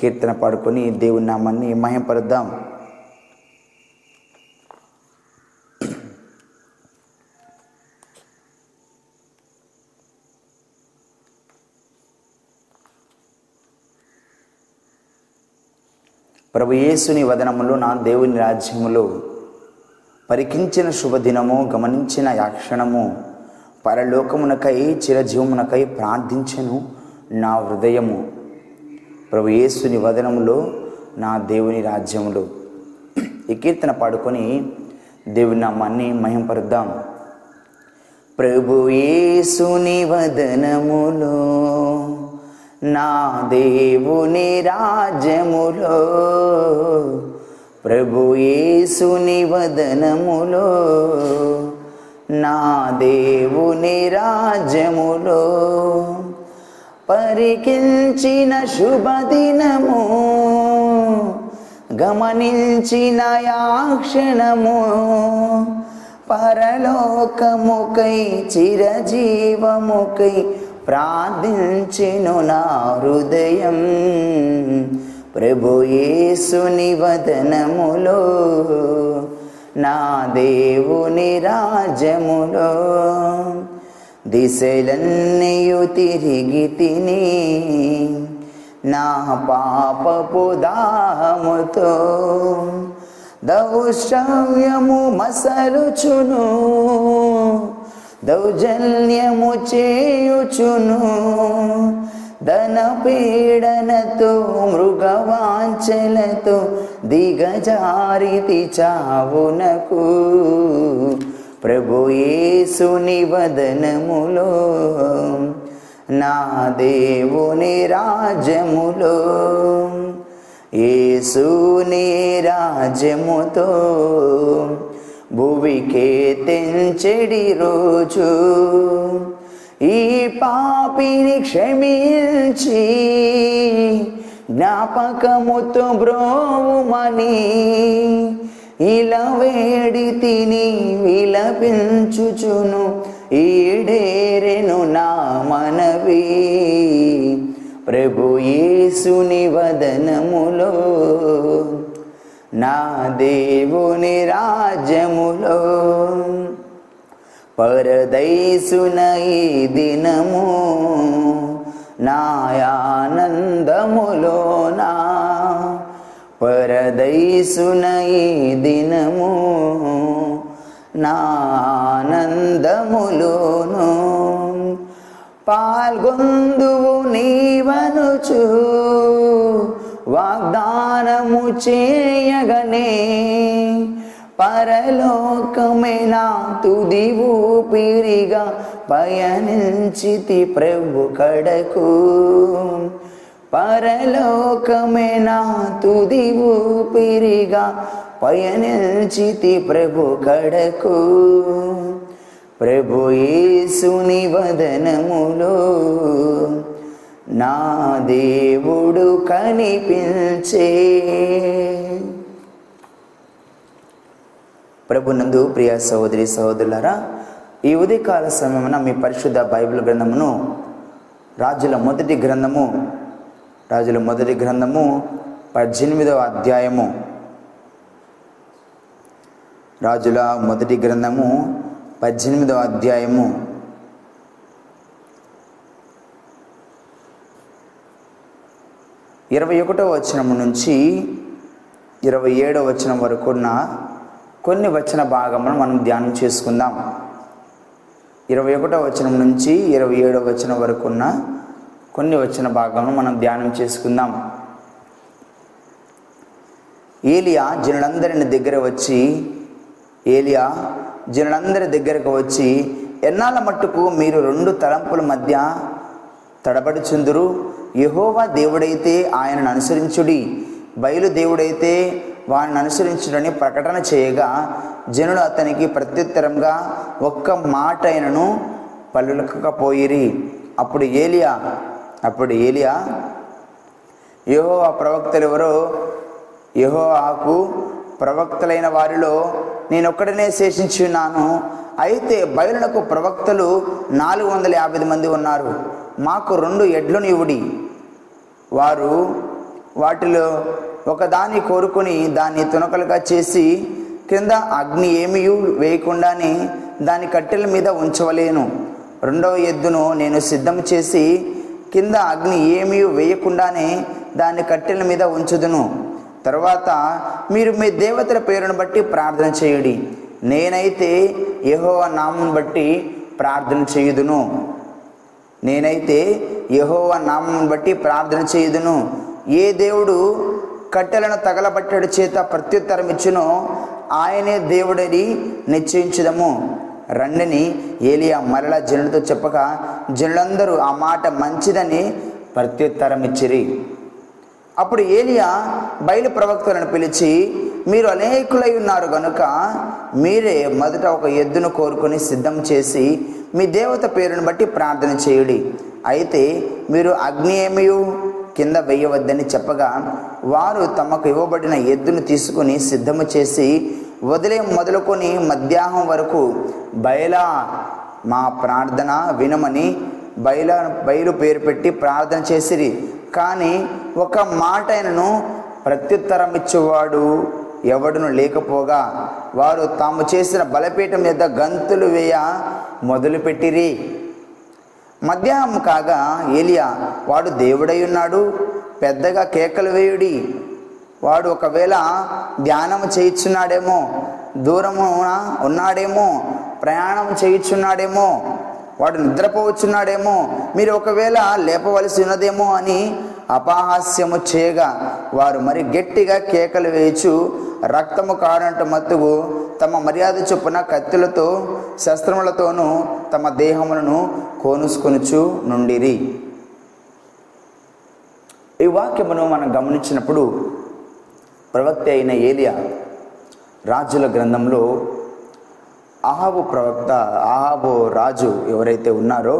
కీర్తన పాడుకొని దేవుని నామాన్ని మహింపరుద్దాం. ప్రభు యేసుని వదనములు నా దేవుని రాజ్యములో పరికించిన శుభదినము గమనించిన యాక్షణము పరలోకమునకై చిరజీవమునకై ప్రార్థించను. నా హృదయము ప్రభు యేసుని వదనములో నా దేవుని రాజ్యంలో ఈ కీర్తన పాడుకొని దేవుని నామాన్ని మహింపరుద్దాం. ప్రభు యేసుని వదనములో నా దేవుని రాజ్యములో ప్రభు యేసుని వదనములో నా దేవుని రాజ్యములో పరికించిన శుభదినము గమనించిన యాక్షణము పరలోకముకై చిరజీవముకై ప్రార్థించెను నా హృదయం. ప్రభుయేసుని వదనములో నా దేవుని రాజములో దిశలన్నయు తిరిగి తిని నా పాపపు దాహముతో దౌశ్రవ్యము మసలుచును దౌజల్యము చేయుచును. ధన పీడనతో మృగవాంచలతో దిగజారితి చావునకు. ప్రభుయేసుని వదనములో నా దేవుని రాజ్యములో ఏసుని రాజ్యముతో భువికే తెంచెడి రోజు ఈ పాపిని క్షమించి జ్ఞాపకముతో బ్రోమని ఇలా వేడి తిని విలపించుచును ఈడేరెను నా మనవి. ప్రభు యేసుని వదనములో నా దేవుని రాజ్యములో పరదైసున ఈ దినము నా ఆనందములో నా వరదైసునై దినము నానందములోను పాల్గొందువు నీవనుచు వాగ్దానము చేయగనే పరలోకమేనా తుది ఊపిరిగా పయనించితి ప్రభు కడకు. పరలోకమే నా తుది ఊపిరిగా పయనించితి ప్రభు కడకు. ప్రభు యేసుని వదనములో నా దేవుడు కనిపించే. ప్రభునందు ప్రియ సహోదరి సహోదరులరా ఈ ఉదయకాల సమయమున మీ పరిశుద్ధ బైబిల్ గ్రంథమును రాజుల మొదటి గ్రంథము రాజుల మొదటి గ్రంథము పద్దెనిమిదవ అధ్యాయము. రాజుల మొదటి గ్రంథము పద్దెనిమిదవ అధ్యాయము. ఇరవై ఒకటో వచనం నుంచి ఇరవై ఏడవ వచనం వరకు ఉన్న కొన్ని వచన భాగమును మనం ధ్యానం చేసుకుందాం. ఇరవై ఒకటో వచనం నుంచి ఇరవై ఏడవ వచనం వరకు ఉన్న కొన్ని వచ్చిన భాగంను మనం ధ్యానం చేసుకుందాం. ఏలియా జనులందరిని దగ్గర వచ్చి ఏలియా జనులందరి దగ్గరకు వచ్చి ఎన్నాళ్ళ మట్టుకు మీరు రెండు తలంపుల మధ్య తడబడుచుందురు? యహోవా దేవుడైతే ఆయనను అనుసరించుడి. బయలు దేవుడైతే వారిని అనుసరించుడని ప్రకటన చేయగా జనులు అతనికి ప్రత్యుత్తరంగా ఒక్క మాట అయినను పలులకపోయిరి అప్పుడు ఏలియా అప్పుడు ఏలియా యహో ఆ ప్రవక్తలు ఎవరో యహో ఆకు ప్రవక్తలైన వారిలో నేనొక్కడనే శేషించి ఉన్నాను. అయితే బయలునకు ప్రవక్తలు నాలుగు వందల యాభై మంది ఉన్నారు. మాకు రెండు ఎడ్లను ఇవుడి వారు వాటిలో ఒకదాన్ని కోరుకొని దాన్ని తునకలుగా చేసి కింద అగ్ని ఏమీ వేయకుండానే దాని కట్టెల మీద ఉంచవలేను. రెండవ ఎద్దును నేను సిద్ధం చేసి కింద అగ్ని ఏమీ వేయకుండానే దాన్ని కట్టెల మీద ఉంచుదును. తర్వాత మీరు మీ దేవతల పేరును బట్టి ప్రార్థన చేయుడి. నేనైతే యహోవ నామం బట్టి ప్రార్థన చేయుదును. నేనైతే యహోవ నామం బట్టి ప్రార్థన చేయుదును. ఏ దేవుడు కట్టెలను తగలబట్టడి చేత ప్రత్యుత్తరం ఇచ్చునో ఆయనే దేవుడని నిశ్చయించుదము. రండిని ఏలియా మరలా జనులతో చెప్పక జనులందరూ ఆ మాట మంచిదని ప్రత్యుత్తరం ఇచ్చిరి అప్పుడు ఏలియా బయలు ప్రవక్తలను పిలిచి మీరు అనేకులై ఉన్నారు కనుక మీరే మొదట ఒక ఎద్దును కోరుకొని సిద్ధం చేసి మీ దేవత పేరును బట్టి ప్రార్థన చేయుడి. అయితే మీరు అగ్ని ఏమియు కింద వేయవద్దని చెప్పగా వారు తమకు ఇవ్వబడిన ఎద్దును తీసుకుని సిద్ధము చేసి వదిలే మొదలుకొని మధ్యాహ్నం వరకు బయలా మా ప్రార్థన వినమని బయల బయలు పేరు పెట్టి ప్రార్థన చేసిరి. కానీ ఒక మాట ఆయనను ప్రత్యుత్తరం ఇచ్చేవాడు ఎవడును లేకపోగా వారు తాము చేసిన బలపీఠం మీద గంతులు వేయ మొదలుపెట్టిరి. మధ్యాహ్నం కాగా ఏలియా వాడు దేవుడై ఉన్నాడు. పెద్దగా కేకలు వేయుడి. వాడు ఒకవేళ ధ్యానం చేయించున్నాడేమో దూరమున ఉన్నాడేమో ప్రయాణం చేయించున్నాడేమో వాడు నిద్రపోవచ్చున్నాడేమో మీరు ఒకవేళ లేపవలసి ఉన్నదేమో అని అపహాస్యము చేయగా వారు మరి గట్టిగా కేకలు వేయచు రక్తము కాడంట మత్తుకు తమ మర్యాద చొప్పున కత్తులతో శస్త్రములతోనూ తమ దేహములను కోనుసుకొనుచు నుండిరి. ఈ వాక్యమును మనం గమనించినప్పుడు ప్రవక్త అయిన ఏలియా రాజుల గ్రంథంలో అహాబు ప్రవక్త అహాబు రాజు ఎవరైతే ఉన్నారో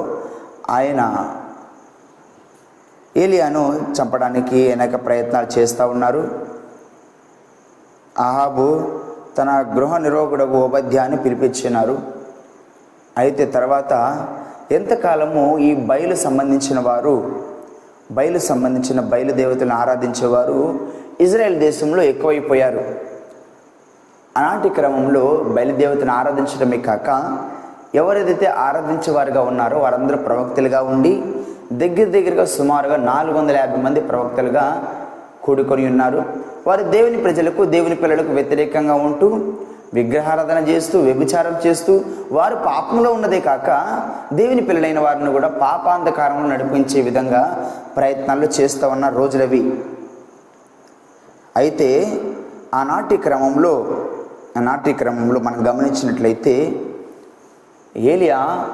ఆయన ఏలియాను చంపడానికి అనేక ప్రయత్నాలు చేస్తూ ఉన్నారు. అహాబు తన గృహ నిరోగుడకు ఉపాధ్యాన్ని పిలిపించినారు. అయితే తర్వాత ఎంతకాలము ఈ బయలు సంబంధించిన వారు బయలు సంబంధించిన బయలు దేవతలను ఆరాధించేవారు. ఇజ్రాయెల్ దేశంలో ఎక్కువైపోయారు. అలాంటి క్రమంలో బయలుదేవతను ఆరాధించడమే కాక ఎవరైతే ఆరాధించేవారుగా ఉన్నారో వారందరూ ప్రవక్తలుగా ఉండి దగ్గర దగ్గరగా సుమారుగా నాలుగు వందల యాభై మంది ప్రవక్తలుగా కూడుకొని ఉన్నారు. వారు దేవుని ప్రజలకు దేవుని పిల్లలకు వ్యతిరేకంగా ఉంటూ విగ్రహారాధన చేస్తూ వ్యభిచారం చేస్తూ వారు పాపంలో ఉన్నదే కాక దేవుని పిల్లలైన వారిని కూడా పాపాంధకారంలో నడిపించే విధంగా ప్రయత్నాలు చేస్తూ ఉన్న రోజులవి. అయితే ఆనాటి క్రమంలో ఆనాటి క్రమంలో మనం గమనించినట్లయితే ఏలియా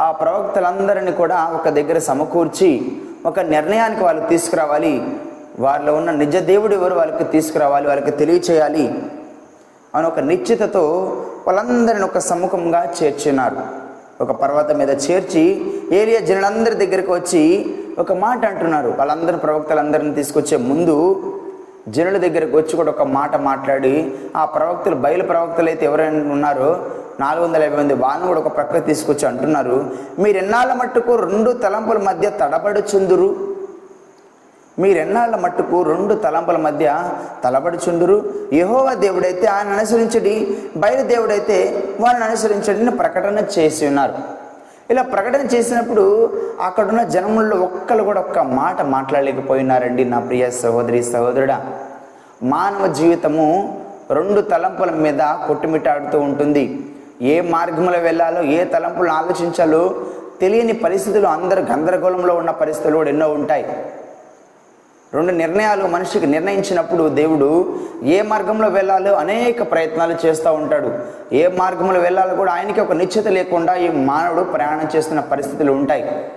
ఆ ప్రవక్తలందరినీ కూడా ఒక దగ్గర సమకూర్చి ఒక నిర్ణయానికి వాళ్ళు తీసుకురావాలి. వారిలో ఉన్న నిజ దేవుడు ఎవరు? వాళ్ళకి తీసుకురావాలి వాళ్ళకి తెలియచేయాలి. అని ఒక నిశ్చితతో వాళ్ళందరిని ఒక సముఖంగా చేర్చున్నారు ఒక పర్వతం మీద చేర్చి ఏలియా జనులందరి దగ్గరికి వచ్చి ఒక మాట అంటున్నారు. వాళ్ళందరి ప్రవక్తలందరిని తీసుకొచ్చే ముందు జనుల దగ్గరకు వచ్చి కూడా ఒక మాట మాట్లాడి ఆ ప్రవక్తలు బయలు ప్రవక్తలు అయితే ఎవరైనా ఉన్నారో నాలుగు వందల యాభై మంది వాళ్ళని కూడా ఒక ప్రక్క తీసుకొచ్చి అంటున్నారు. మీరు ఎన్నాళ్ళ మట్టుకు రెండు తలంపుల మధ్య తడబడుచుందురు మీరెన్నాళ్ళ మట్టుకు రెండు తలంపుల మధ్య తలబడుచుందురు యహోవ దేవుడైతే ఆయన అనుసరించడి బయలు దేవుడైతే వారిని అనుసరించడి ప్రకటన చేసి ఉన్నారు. ఇలా ప్రకటన చేసినప్పుడు అక్కడున్న జనముల్లో ఒక్కరు కూడా ఒక్క మాట మాట్లాడలేకపోయినారండి నా ప్రియ సహోదరి సహోదరుడా. మానవ జీవితము రెండు తలంపుల మీద కొట్టుమిట్టాడుతూ ఉంటుంది. ఏ మార్గంలో వెళ్ళాలో ఏ తలంపులను ఆలోచించాలో తెలియని పరిస్థితులు అందరు గందరగోళంలో ఉన్న పరిస్థితులు కూడా ఎన్నో ఉంటాయి. రెండు నిర్ణయాలు మనిషికి నిర్ణయించినప్పుడు దేవుడు ఏ మార్గంలో వెళ్ళాలో అనేక ప్రయత్నాలు చేస్తూ ఉంటాడు. ఏ మార్గంలో వెళ్ళాలో కూడా ఆయనకి ఒక నిశ్చిత లేకుండా ఈ మానవుడు ప్రయాణం చేస్తున్న పరిస్థితులు ఉంటాయి.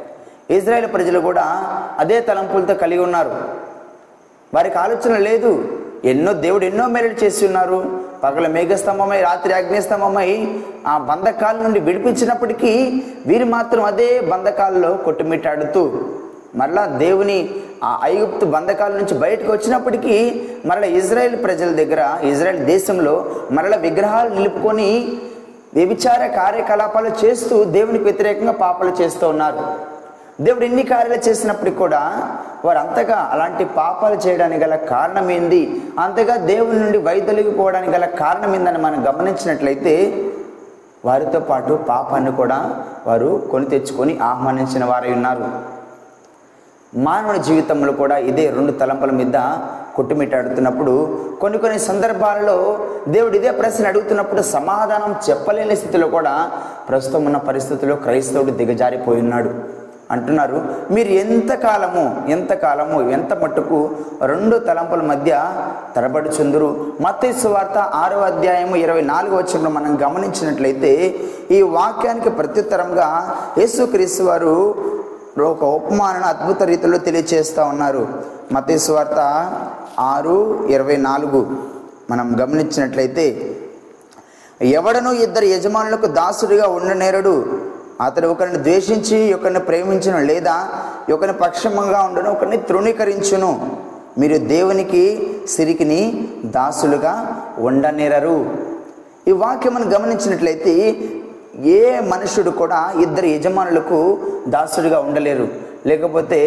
ఇజ్రాయెల్ ప్రజలు కూడా అదే తలంపులతో కలిగి ఉన్నారు. వారికి ఆలోచన లేదు. ఎన్నో దేవుడు ఎన్నో మేలు చేసి ఉన్నారు. పగల మేఘస్తంభమై రాత్రి అగ్నిస్తంభమై ఆ బంధకాల నుండి విడిపించినప్పటికీ వీరు మాత్రం అదే బంధకాల్లో కొట్టుమిట్టాడుతూ మరలా దేవుని ఆ ఐగుప్తు బంధకాల నుంచి బయటకు వచ్చినప్పటికీ మరల ఇజ్రాయెల్ ప్రజల దగ్గర ఇజ్రాయెల్ దేశంలో మరల విగ్రహాలు నిలుపుకొని వ్యభిచార కార్యకలాపాలు చేస్తూ దేవునికి వ్యతిరేకంగా పాపాలు చేస్తూ ఉన్నారు. దేవుడు ఎన్ని కార్యాలు చేసినప్పటికి కూడా వారు అంతగా అలాంటి పాపాలు చేయడానికి గల కారణం ఏంది? అంతగా దేవుని నుండి వైదొలిగిపోవడానికి గల కారణం ఏందని మనం గమనించినట్లయితే వారితో పాటు పాపాన్ని కూడా వారు కొని తెచ్చుకొని ఆహ్వానించిన వారై ఉన్నారు. మానవుని జీవితంలో కూడా ఇదే రెండు తలంపుల మీద కొట్టుమిట్టాడుతున్నప్పుడు కొన్ని కొన్ని సందర్భాలలో దేవుడు ఇదే ప్రశ్న అడుగుతున్నప్పుడు సమాధానం చెప్పలేని స్థితిలో కూడా ప్రస్తుతం ఉన్న పరిస్థితుల్లో క్రైస్తవుడు దిగజారిపోయి ఉన్నాడు. అంటున్నారు మీరు ఎంతకాలము ఎంతకాలము ఎంత మట్టుకు రెండు తలంపుల మధ్య తరబడుచుందురు మత్తయి వార్త ఆరో అధ్యాయము ఇరవై నాలుగు వచ్చంలో మనం గమనించినట్లయితే ఈ వాక్యానికి ప్రత్యుత్తరంగా యేసుక్రీస్తు వారు ఒక ఉపమానాన్ని అద్భుత రీతిలో తెలియచేస్తూ ఉన్నారు. మతేశ్వార్త ఆరు ఇరవై నాలుగు. మనం గమనించినట్లయితే ఎవడను ఇద్దరు యజమానులకు దాసుడిగా ఉండనేరడు. అతడు ఒకరిని ద్వేషించి ఒకరిని ప్రేమించను లేదా ఒకరిని పక్షమంగా ఉండను ఒకరిని తృణీకరించును. మీరు దేవునికి సిరికిని దాసులుగా ఉండనేరరు. ఈ వాక్యం మనం గమనించినట్లయితే ఏ మనుషుడు కూడా ఇద్దరు యజమానులకు దాసుడిగా ఉండలేరు. లేకపోతే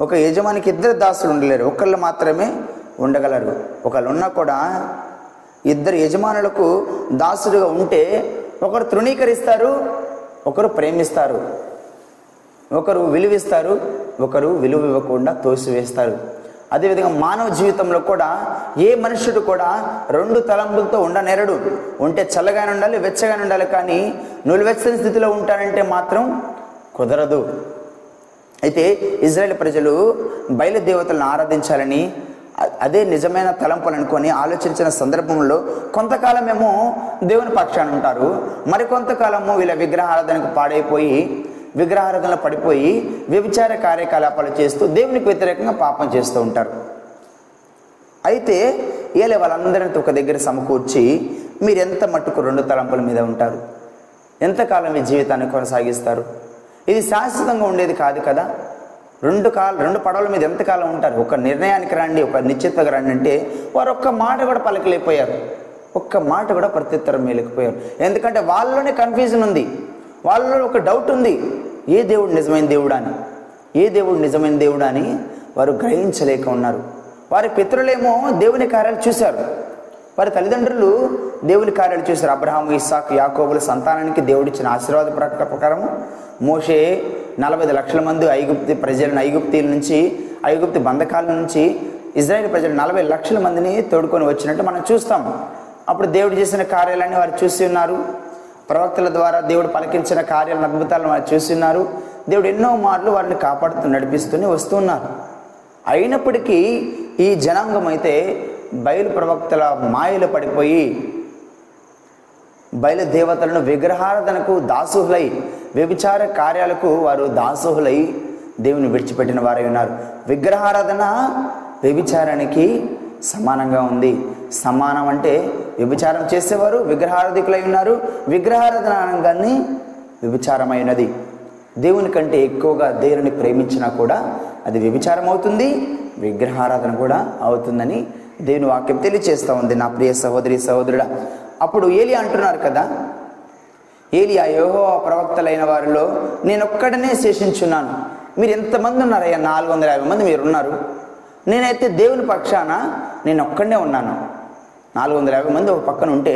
ఒక యజమానికి ఇద్దరు దాసులు ఉండలేరు. ఒకళ్ళు మాత్రమే ఉండగలరు. ఒకళ్ళు ఉన్నా కూడా ఇద్దరు యజమానులకు దాసుడుగా ఉంటే ఒకరు తృణీకరిస్తారు ఒకరు ప్రేమిస్తారు ఒకరు విలువిస్తారు ఒకరు విలువ ఇవ్వకుండా తోసివేస్తారు. అదేవిధంగా మానవ జీవితంలో కూడా ఏ మనుషుడు కూడా రెండు తలంపులతో ఉండనేరడు. ఉంటే చల్లగానే ఉండాలి వెచ్చగానే ఉండాలి కానీ నులివెచ్చని స్థితిలో ఉంటానంటే మాత్రం కుదరదు. అయితే ఇజ్రాయెల్ ప్రజలు బయలుదేవతలను ఆరాధించాలని అదే నిజమైన తలంపులు అనుకొని ఆలోచించిన సందర్భంలో కొంతకాలమేమో దేవుని పక్షాన ఉంటారు. మరికొంతకాలము వీళ్ళ విగ్రహారాధనకు పాడైపోయి విగ్రహారాధనలో పడిపోయి వ్యభిచార కార్యకలాపాలు చేస్తూ దేవునికి వ్యతిరేకంగా పాపం చేస్తూ ఉంటారు. అయితే ఏలే వాళ్ళందరినీ ఒక దగ్గర సమకూర్చి మీరు ఎంత మట్టుకు రెండు తలంపుల మీద ఉంటారు? ఎంతకాలం మీ జీవితాన్ని కొనసాగిస్తారు? ఇది శాశ్వతంగా ఉండేది కాదు కదా? రెండు కాల రెండు పడవల మీద ఎంతకాలం ఉంటారు? ఒక నిర్ణయానికి రండి ఒక నిశ్చితగా రండి అంటే వారు ఒక్క మాట కూడా పలకలేకపోయారు. ఒక్క మాట కూడా ప్రత్యుత్తరం మేలేకపోయారు. ఎందుకంటే వాళ్ళలోనే కన్ఫ్యూజన్ ఉంది. వాళ్ళలో ఒక డౌట్ ఉంది. ఏ దేవుడు నిజమైన దేవుడా అని? ఏ దేవుడు నిజమైన దేవుడా అని వారు గ్రహించలేక ఉన్నారు. వారి పితరులేమో దేవుని కార్యాలు చూశారు. వారి తల్లిదండ్రులు దేవుని కార్యాలు చూశారు. అబ్రహాము ఇస్సాక్ యాకోబుల సంతానానికి దేవుడిచ్చిన ఆశీర్వాద ప్రకారము మోషే నలభై లక్షల మంది ఐగుప్తి ప్రజలను ఐగుప్తీల నుంచి ఐగుప్తి బంధకాల నుంచి ఇజ్రాయెల్ ప్రజలు నలభై లక్షల మందిని తోడుకొని వచ్చినట్టు మనం చూస్తాం. అప్పుడు దేవుడు చేసిన కార్యాలన్నీ వారు చూసి ఉన్నారు. ప్రవక్తల ద్వారా దేవుడు పలికించిన కార్యాలను అద్భుతాలను వారు చూసి ఉన్నారు దేవుడు ఎన్నో మార్లు వారిని కాపాడుతూ నడిపిస్తూనే వస్తున్నారు. అయినప్పటికీ ఈ జనాంగం అయితే బయలు ప్రవక్తల మాయలు పడిపోయి బయలు దేవతలను విగ్రహారాధనకు దాసుహులై వ్యభిచార కార్యాలకు వారు దాసుహులై దేవుని విడిచిపెట్టిన వారై ఉన్నారు. విగ్రహారాధన వ్యభిచారానికి సమానంగా ఉంది. సమానం అంటే వ్యభిచారం చేసేవారు విగ్రహారధికులై ఉన్నారు. విగ్రహారాధన అనగానే వ్యభిచారమైనది. దేవుని కంటే ఎక్కువగా దేవుని ప్రేమించినా కూడా అది వ్యభిచారం అవుతుంది విగ్రహారాధన కూడా అవుతుందని దేవుని వాక్యం తెలియచేస్తూ ఉంది. నా ప్రియ సహోదరి సహోదరుడా అప్పుడు ఏలి అంటున్నారు కదా ఏలియా యోహో ప్రవక్తలైన వారిలో నేనొక్కడనే శేషించున్నాను. మీరు ఎంతమంది ఉన్నారయ్యా? నాలుగు వందల యాభై మంది మీరు ఉన్నారు నేనైతే దేవుని పక్షాన నేను ఒక్కడనే ఉన్నాను. నాలుగు వందల యాభై మంది ఒక పక్కన ఉంటే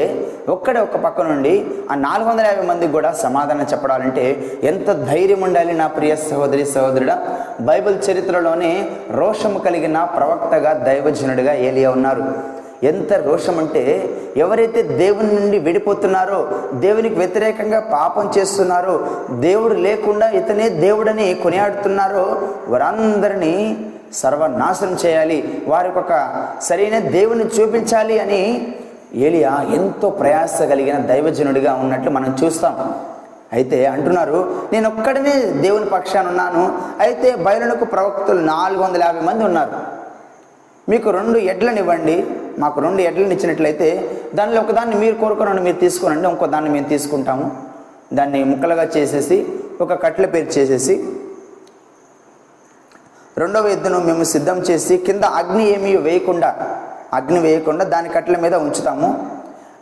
ఒక్కడే ఒక పక్క నుండి ఆ నాలుగు వందల యాభై మందికి కూడా సమాధానం చెప్పడాలంటే ఎంత ధైర్యం ఉండాలి నా ప్రియ సహోదరి సహోదరుడా? బైబిల్ చరిత్రలోనే రోషము కలిగిన ప్రవక్తగా దైవజనుడిగా ఏలియా ఉన్నారు. ఎంత రోషం అంటే ఎవరైతే దేవుని నుండి విడిపోతున్నారో దేవునికి వ్యతిరేకంగా పాపం చేస్తున్నారో దేవుడు లేకుండా ఇతనే దేవుడని కొనియాడుతున్నారో వారందరినీ సర్వనాశనం చేయాలి వారికి ఒక సరైన దేవుని చూపించాలి అని ఏలియా ఎంతో ప్రయాస కలిగిన దైవజనుడిగా ఉన్నట్లు మనం చూస్తాం. అయితే అంటున్నారు నేను ఒక్కడనే దేవుని పక్షాన ఉన్నాను అయితే బయలునకు ప్రవక్తలు నాలుగు వందల యాభై మంది ఉన్నారు. మీకు రెండు ఎడ్లను ఇవ్వండి మాకు రెండు ఎడ్లను ఇచ్చినట్లయితే దానిలో ఒకదాన్ని మీరు కోరుకోనండి మీరు తీసుకోనండి ఇంకో దాన్ని మేము తీసుకుంటాము. దాన్ని ముక్కలుగా చేసేసి ఒక కట్టెల పేరు చేసేసి రెండవ ఎద్దును మేము సిద్ధం చేసి కింద అగ్ని ఏమీ వేయకుండా అగ్ని వేయకుండా దాని కట్ల మీద ఉంచుతాము.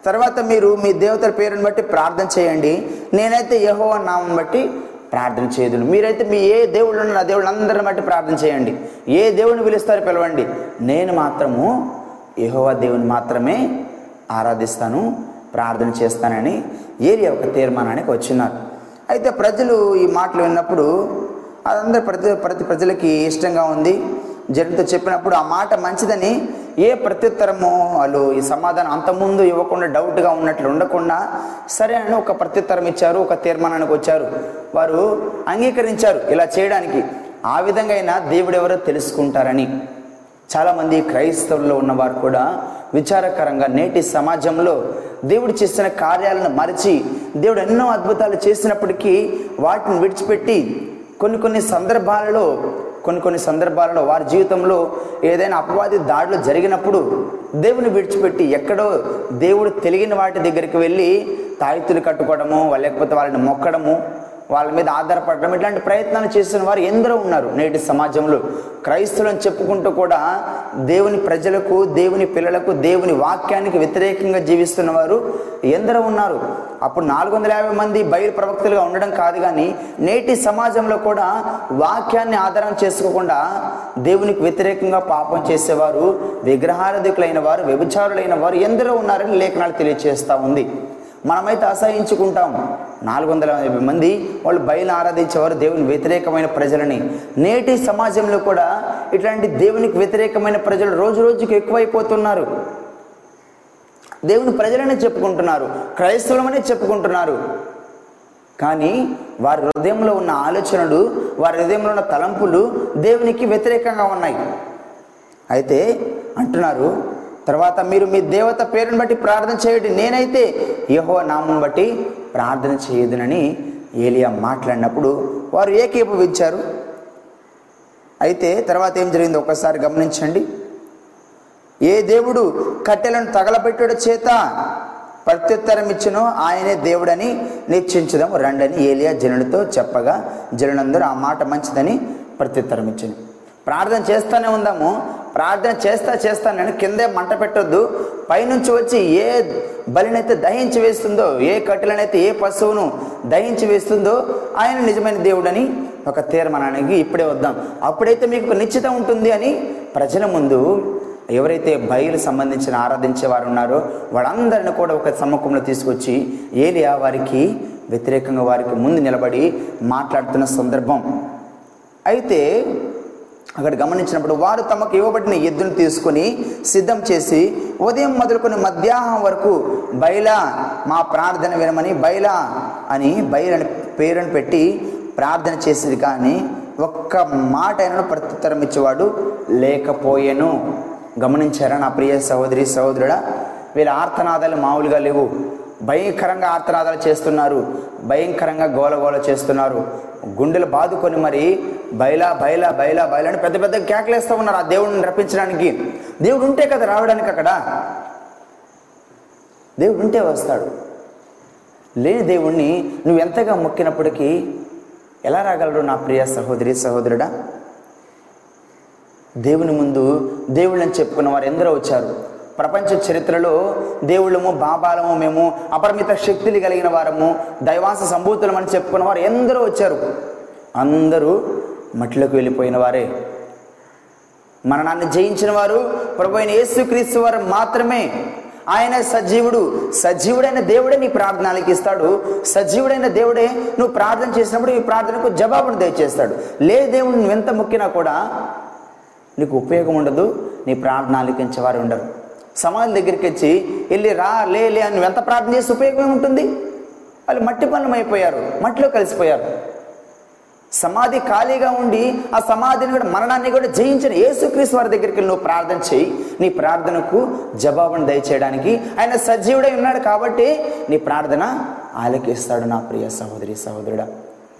తర్వాత మీరు మీ దేవతల పేరుని బట్టి ప్రార్థన చేయండి. నేనైతే యహో నామం బట్టి ప్రార్థన చేయదును. మీరైతే మీ ఏ దేవుళ్ళు ఉన్న దేవుళ్ళు అందరిని బట్టి ప్రార్థన చేయండి. ఏ దేవుని పిలుస్తారో పిలవండి. నేను మాత్రము యహోవా దేవుని మాత్రమే ఆరాధిస్తాను ప్రార్థన చేస్తానని ఏరియా ఒక తీర్మానానికి వచ్చినారు. అయితే ప్రజలు ఈ మాటలు విన్నప్పుడు అదందరూ ప్రతి ప్రతి ప్రజలకి ఇష్టంగా ఉంది. జనంతో చెప్పినప్పుడు ఆ మాట మంచిదని ఏ ప్రత్యుత్తరము వాళ్ళు ఈ సమాధానం అంతకుముందు ఇవ్వకుండా డౌట్గా ఉన్నట్లు ఉండకుండా సరే అని ఒక ప్రత్యుత్తరం ఇచ్చారు ఒక తీర్మానానికి వచ్చారు. వారు అంగీకరించారు ఇలా చేయడానికి. ఆ విధంగా అయినా దేవుడు ఎవరో తెలుసుకుంటారని. చాలామంది క్రైస్తవుల్లో ఉన్నవారు కూడా విచారకరంగా నేటి సమాజంలో దేవుడు చేసిన కార్యాలను మరచి దేవుడు ఎన్నో అద్భుతాలు చేసినప్పటికీ వాటిని విడిచిపెట్టి కొన్ని కొన్ని సందర్భాలలో కొన్ని కొన్ని సందర్భాలలో వారి జీవితంలో ఏదైనా అపవాది దాడులు జరిగినప్పుడు దేవుని విడిచిపెట్టి ఎక్కడో దేవుడు తెలియని వాటి దగ్గరికి వెళ్ళి తాయితులు కట్టుకోవడము లేకపోతే వాళ్ళని మొక్కడము వాళ్ళ మీద ఆధారపడడం ఇట్లాంటి ప్రయత్నాలు చేసిన వారు ఎందరో ఉన్నారు నేటి సమాజంలో. క్రైస్తవులను చెప్పుకుంటూ కూడా దేవుని ప్రజలకు దేవుని పిల్లలకు దేవుని వాక్యానికి వ్యతిరేకంగా జీవిస్తున్న వారు ఎందరో ఉన్నారు. అప్పుడు నాలుగు వందల యాభై మంది బయలు ప్రవక్తలుగా ఉండడం కాదు కానీ నేటి సమాజంలో కూడా వాక్యాన్ని ఆధారం చేసుకోకుండా దేవునికి వ్యతిరేకంగా పాపం చేసేవారు విగ్రహారధికులైన వారు వ్యభిచారులైన వారు ఎందరో ఉన్నారని లేఖనాలు తెలియజేస్తూ ఉంది. మనమైతే అసహించుకుంటాం. నాలుగు వందల యాభై మంది వాళ్ళు బయలు ఆరాధించేవారు దేవుని వ్యతిరేకమైన ప్రజలని. నేటి సమాజంలో కూడా ఇట్లాంటి దేవునికి వ్యతిరేకమైన ప్రజలు రోజు రోజుకి ఎక్కువైపోతున్నారు. దేవుని ప్రజలనే చెప్పుకుంటున్నారు క్రైస్తవులమనే చెప్పుకుంటున్నారు. కానీ వారి హృదయంలో ఉన్న ఆలోచనలు వారి హృదయంలో ఉన్న తలంపులు దేవునికి వ్యతిరేకంగా ఉన్నాయి. అయితే అంటున్నారు తర్వాత మీరు మీ దేవత పేరుని బట్టి ప్రార్థన చేయండి. నేనైతే యహో నామం బట్టి ప్రార్థన చేయదునని ఏలియా మాట్లాడినప్పుడు వారు ఏకీభవించారు. అయితే తర్వాత ఏం జరిగిందో ఒకసారి గమనించండి. ఏ దేవుడు కట్టెలను తగలబెట్టుడు చేత ప్రత్యుత్తరం ఇచ్చినో ఆయనే దేవుడని నిశ్చయించుదాం రండని ఏలియా జనుడితో చెప్పగా జనులందరూ ఆ మాట మంచిదని ప్రత్యుత్తరం ఇచ్చింది ప్రార్థన చేస్తూనే ఉందాము. ప్రార్థన చేస్తా చేస్తానని కిందే మంట పెట్టొద్దు. పైనుంచి వచ్చి ఏ బలినైతే దహించి వేస్తుందో ఏ కట్టెలనైతే ఏ పశువును దహించి వేస్తుందో ఆయన నిజమైన దేవుడని ఒక తీర్మానానికి ఇప్పుడే వద్దాం. అప్పుడైతే మీకు నిశ్చితం ఉంటుంది అని ప్రజల ముందు ఎవరైతే బయలు సంబంధించిన ఆరాధించే వారు ఉన్నారో వాళ్ళందరిని కూడా ఒక సమ్మకంలో తీసుకొచ్చి ఏలియా వారికి వ్యతిరేకంగా వారికి ముందు నిలబడి మాట్లాడుతున్న సందర్భం. అయితే అక్కడ గమనించినప్పుడు వారు తమకు ఇవ్వబడిన ఎద్దును తీసుకొని సిద్ధం చేసి ఉదయం మొదలుకొని మధ్యాహ్నం వరకు బయలా మా ప్రార్థన వినమని బయలా అని బయలని పేరును పెట్టి ప్రార్థన చేసేది కానీ ఒక్క మాట అయినా ప్రత్యుత్తరం ఇచ్చేవాడు లేకపోయాను. గమనించారా నా ప్రియ సహోదరి సహోదరుడా వీళ్ళ ఆర్తనాదాలు మామూలుగా లేవు. భయంకరంగా ఆర్తనాదాలు చేస్తున్నారు. భయంకరంగా గోలగోల చేస్తున్నారు. గుండెలు బాదుకొని మరి బయలా బయలా బయలా బయలా అని పెద్ద పెద్ద కేకలేస్తూ ఉన్నారు ఆ దేవుడిని రప్పించడానికి. దేవుడు ఉంటే కదా రావడానికి అక్కడ? దేవుడు ఉంటే వస్తాడు. లేని దేవుణ్ణి నువ్వు ఎంతగా మొక్కినప్పటికీ ఎలా రాగలరు నా ప్రియ సహోదరి సహోదరుడా? దేవుని ముందు దేవుళ్ళని చెప్పుకున్న వారు ఎందరో వచ్చారు. ప్రపంచ చరిత్రలో దేవుళ్ళము బాబాలము మేము అపరిమిత శక్తులు కలిగిన వారము దైవాంశ సంభూతులమని చెప్పుకున్న వారు ఎందరో వచ్చారు. అందరూ మట్టిలోకి వెళ్ళిపోయిన వారే. మరణాన్ని జయించిన వారు ప్రభు అయిన యేసుక్రీస్తు వారు మాత్రమే. ఆయన సజీవుడు సజీవుడైన దేవుడే నీ ప్రార్థన ఆలకిస్తాడు సజీవుడైన దేవుడే నువ్వు ప్రార్థన చేసినప్పుడు ఈ ప్రార్థనకు జవాబును దయచేస్తాడు. లే దేవుడు నువ్వు ఎంత మొక్కినా కూడా నీకు ఉపయోగం ఉండదు నీ ప్రార్థన ఆలకించేవారు ఉండరు. సమాధి దగ్గరికి వచ్చి వెళ్ళి రా లే లే అని ఎంత ప్రార్థన చేసి ఉపయోగం ఏముంటుంది? వాళ్ళు మట్టి పనులం అయిపోయారు మట్టిలో కలిసిపోయారు. సమాధి ఖాళీగా ఉండి ఆ సమాధిని కూడా మరణాన్ని కూడా జయించిన యేసుక్రీస్తు వారి దగ్గరికి వెళ్ళి నువ్వు ప్రార్థన చేయి నీ ప్రార్థనకు జవాబును దయచేయడానికి ఆయన సజీవుడై ఉన్నాడు కాబట్టి నీ ప్రార్థన ఆలకిస్తాడు నా ప్రియ సహోదరి సహోదరుడా.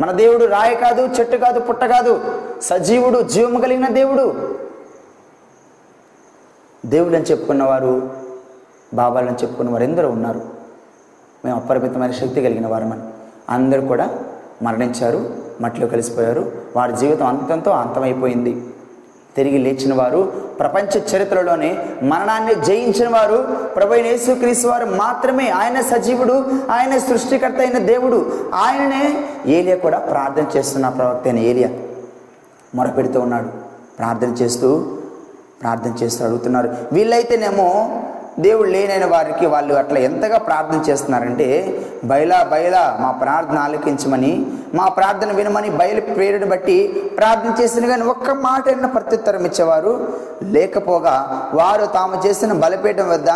మన దేవుడు రాయి కాదు చెట్టు కాదు పుట్ట కాదు. సజీవుడు జీవము కలిగిన దేవుడు. దేవుళ్ళని చెప్పుకున్నవారు బాబాలని చెప్పుకున్నవారు ఎందరో ఉన్నారు. మేము అపరిమితమైన శక్తి కలిగిన వారమని. అందరూ కూడా మరణించారు మట్టిలో కలిసిపోయారు. వారి జీవితం అంతంతో అంతమైపోయింది. తిరిగి లేచిన వారు ప్రపంచ చరిత్రలోనే మరణాన్ని జయించిన వారు ప్రభు యేసుక్రీస్తు వారు మాత్రమే. ఆయన సజీవుడు ఆయన సృష్టికర్త అయిన దేవుడు. ఆయననే ఏలియా కూడా ప్రార్థన చేస్తున్న ప్రవక్త అయిన ఏలియా మొరపెడుతూ ఉన్నాడు. ప్రార్థన చేస్తూ ప్రార్థన చేస్తూ అడుగుతున్నారు. వీళ్ళైతేనేమో దేవుడు లేనైన వారికి వాళ్ళు అట్లా ఎంతగా ప్రార్థన చేస్తున్నారంటే బయలా బయలా మా ప్రార్థన ఆలకించమని మా ప్రార్థన వినమని బయలు ప్రేరుని బట్టి ప్రార్థన చేసిన కానీ ఒక్క మాట అయినా ప్రత్యుత్తరం ఇచ్చేవారు. లేకపోగా వారు తాము చేసిన బలిపీఠం వద్ద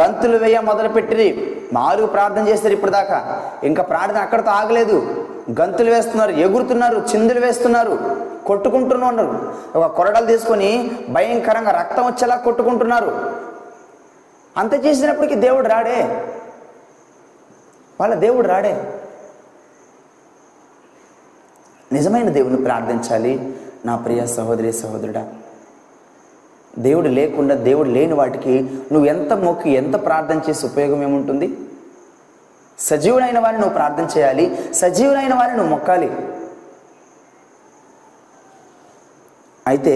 గంతులు వేయ మొదలుపెట్టిరి. మారు ప్రార్థన చేస్తారు ఇప్పుడు దాకా ఇంకా ప్రార్థన అక్కడితో ఆగలేదు. గంతులు వేస్తున్నారు ఎగురుతున్నారు చిందులు వేస్తున్నారు. కొట్టుకుంటున్నారు ఒక కొరడలు తీసుకొని భయంకరంగా రక్తం వచ్చేలా కొట్టుకుంటున్నారు. అంత చేసినప్పటికీ దేవుడు రాడే. వాళ్ళ దేవుడు రాడే. నిజమైన దేవుని ప్రార్థించాలి. నా ప్రియ సహోదరి సహోదరుడా దేవుడు లేకుండా దేవుడు లేని వాటికి నువ్వు ఎంత మొక్కి ఎంత ప్రార్థన చేసి ఉపయోగం ఏముంటుంది? సజీవుడైన వారిని నువ్వు ప్రార్థన చేయాలి. సజీవుడైన వారిని నువ్వు మొక్కాలి. అయితే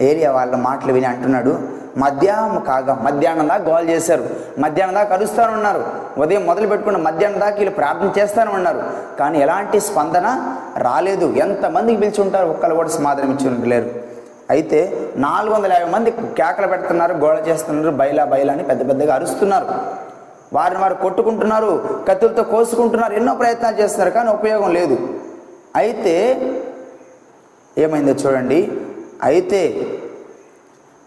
ఏరియా వాళ్ళ మాటలు విని అంటున్నాడు మధ్యాహ్నం కాగా మధ్యాహ్నం దాకా గోల్ చేశారు. మధ్యాహ్నం దాకా అరుస్తాను ఉన్నారు. ఉదయం మొదలు పెట్టుకున్న మధ్యాహ్నం దాకా వీళ్ళు ప్రార్థన చేస్తాను ఉన్నారు. కానీ ఎలాంటి స్పందన రాలేదు. ఎంతమందికి పిలిచి ఉంటారు? ఒక్కరు కూడా సమాధానం ఇచ్చి ఉండలేరు. అయితే నాలుగు వందల యాభై మంది కేకలు పెడుతున్నారు గోళ చేస్తున్నారు బయలా బయలా అని పెద్ద పెద్దగా అరుస్తున్నారు. వారిని వారు కొట్టుకుంటున్నారు కత్తులతో కోసుకుంటున్నారు ఎన్నో ప్రయత్నాలు చేస్తున్నారు కానీ ఉపయోగం లేదు. అయితే ఏమైందో చూడండి. అయితే